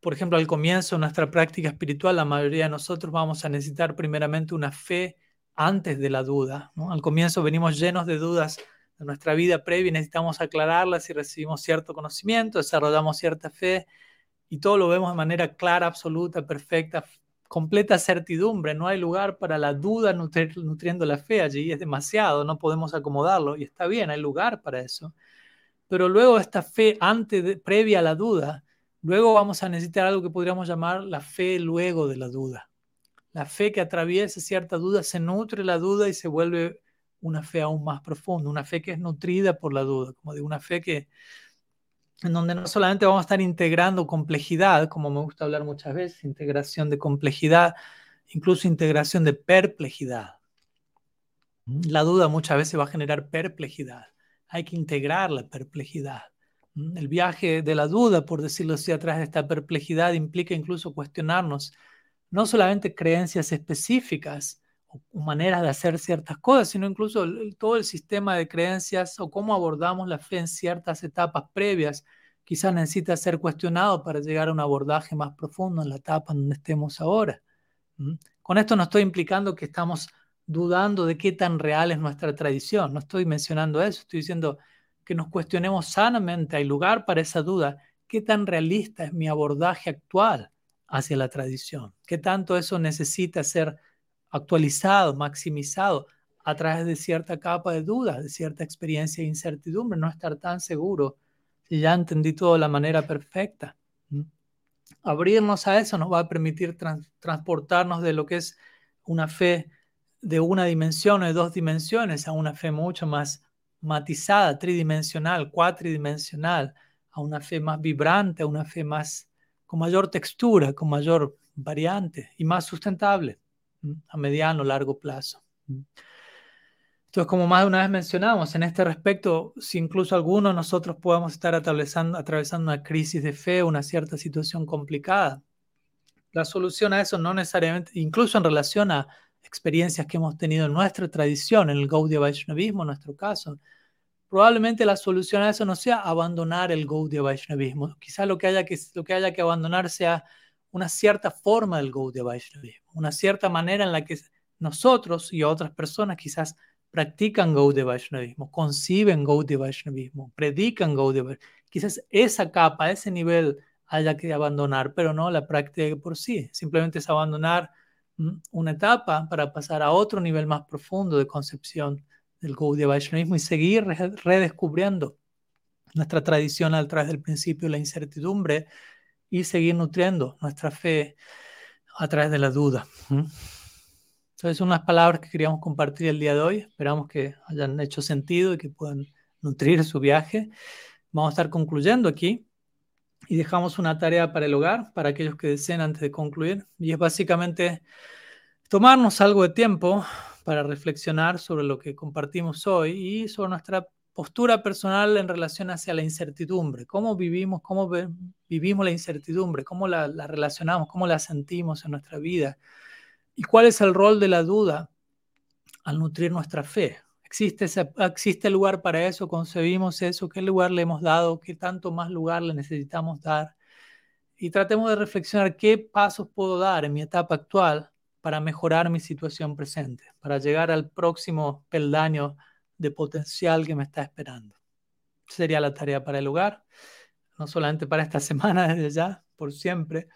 Por ejemplo, al comienzo de nuestra práctica espiritual, la mayoría de nosotros vamos a necesitar primeramente una fe antes de la duda. Al comienzo venimos llenos de dudas de nuestra vida previa y necesitamos aclararlas y recibimos cierto conocimiento, desarrollamos cierta fe y todo lo vemos de manera clara, absoluta, perfecta, completa certidumbre. No hay lugar para la duda nutriendo la fe allí, es demasiado, no podemos acomodarlo y está bien, hay lugar para eso. Pero luego esta fe antes de, previa a la duda, luego vamos a necesitar algo que podríamos llamar la fe luego de la duda. La fe que atraviesa cierta duda se nutre la duda y se vuelve una fe aún más profunda, una fe que es nutrida por la duda, como de una fe que en donde no solamente vamos a estar integrando complejidad, como me gusta hablar muchas veces, integración de complejidad, incluso integración de perplejidad. La duda muchas veces va a generar perplejidad. Hay que integrar la perplejidad. El viaje de la duda, por decirlo así, atrás de esta perplejidad implica incluso cuestionarnos no solamente creencias específicas, o maneras de hacer ciertas cosas, sino incluso todo el sistema de creencias o cómo abordamos la fe en ciertas etapas previas. Quizás necesita ser cuestionado para llegar a un abordaje más profundo en la etapa en donde estemos ahora. Con esto no estoy implicando que estamos dudando de qué tan real es nuestra tradición, no estoy mencionando eso, estoy diciendo que nos cuestionemos sanamente, hay lugar para esa duda, qué tan realista es mi abordaje actual hacia la tradición, qué tanto eso necesita ser actualizado, maximizado a través de cierta capa de dudas, de cierta experiencia de incertidumbre, no estar tan seguro si ya entendí todo de la manera perfecta. Abrirnos a eso nos va a permitir transportarnos de lo que es una fe de una dimensión o de dos dimensiones a una fe mucho más matizada, tridimensional, cuatridimensional, a una fe más vibrante, a una fe más con mayor textura, con mayor variante y más sustentable a mediano largo plazo. Entonces, como más de una vez mencionamos, en este respecto, si incluso algunos nosotros podemos estar atravesando, atravesando una crisis de fe, una cierta situación complicada, la solución a eso no necesariamente, incluso en relación a experiencias que hemos tenido en nuestra tradición, en el Gaudiya Vaishnavismo, en nuestro caso, probablemente la solución a eso no sea abandonar el Gaudiya Vaishnavismo. Quizás lo que haya que, lo que, haya que abandonar sea una cierta forma del Gaudiya Vaishnavismo, una cierta manera en la que nosotros y otras personas quizás practican Gaudiya Vaishnavismo, conciben Gaudiya Vaishnavismo, predican Gaudiya Vaishnavismo. Quizás esa capa, ese nivel haya que abandonar, pero no la práctica por sí. Simplemente es abandonar una etapa para pasar a otro nivel más profundo de concepción del Gaudiya Vaishnavismo y seguir redescubriendo nuestra tradición a través del principio de la incertidumbre y seguir nutriendo nuestra fe a través de la duda. Entonces, son unas palabras que queríamos compartir el día de hoy. Esperamos que hayan hecho sentido y que puedan nutrir su viaje. Vamos a estar concluyendo aquí y dejamos una tarea para el hogar, para aquellos que deseen antes de concluir. Y es básicamente tomarnos algo de tiempo para reflexionar sobre lo que compartimos hoy y sobre nuestra postura personal en relación hacia la incertidumbre, cómo vivimos, cómo vivimos la incertidumbre, cómo la, relacionamos, cómo la sentimos en nuestra vida y cuál es el rol de la duda al nutrir nuestra fe. ¿Existe, ¿Existe lugar para eso? ¿Concebimos eso? ¿Qué lugar le hemos dado? ¿Qué tanto más lugar le necesitamos dar? Y tratemos de reflexionar qué pasos puedo dar en mi etapa actual para mejorar mi situación presente, para llegar al próximo peldaño de potencial que me está esperando. Sería la tarea para el hogar, no solamente para esta semana, desde ya, por siempre.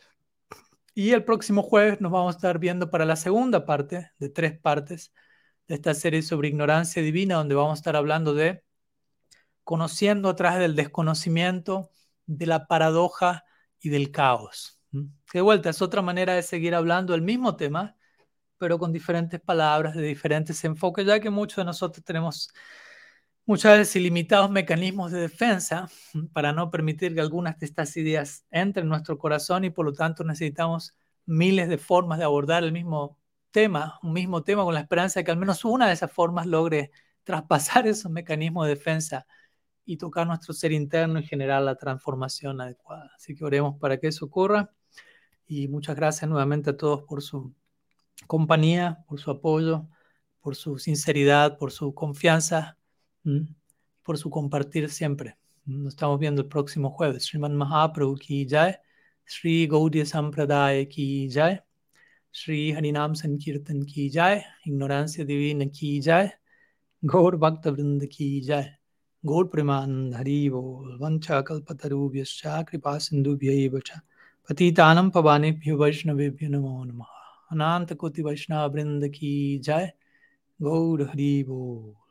Y el próximo jueves nos vamos a estar viendo para la segunda parte de tres partes de esta serie sobre ignorancia divina, donde vamos a estar hablando de conociendo a través del desconocimiento, de la paradoja y del caos. ¿Mm? de vuelta es otra manera de seguir hablando del mismo tema, pero con diferentes palabras, de diferentes enfoques, ya que muchos de nosotros tenemos muchas veces ilimitados mecanismos de defensa para no permitir que algunas de estas ideas entren en nuestro corazón y por lo tanto necesitamos miles de formas de abordar el mismo tema, un mismo tema con la esperanza de que al menos una de esas formas logre traspasar esos mecanismos de defensa y tocar nuestro ser interno y generar la transformación adecuada. Así que oremos para que eso ocurra y muchas gracias nuevamente a todos por su compañía, por su apoyo, por su sinceridad, por su confianza, por su compartir siempre. Nos estamos viendo el próximo jueves. Sriman Mahaprabhu ki jai, Sri Gaudiya Sampradaya ki jai, Shri हरिनाम संकीर्तन की जाय इग्नोरेंस दिवीन की जाए घोर भक्त वृंद की जाय। घोर प्रेमानंद हरि बोल, वंश कल्पतरुभ्य कृपा सिंधुभ्य पतितानम पवाने वैष्णवेभ्य नमो नम। अनंत कोटि वैष्णव वृंद की जाय, गौर हरि बोल।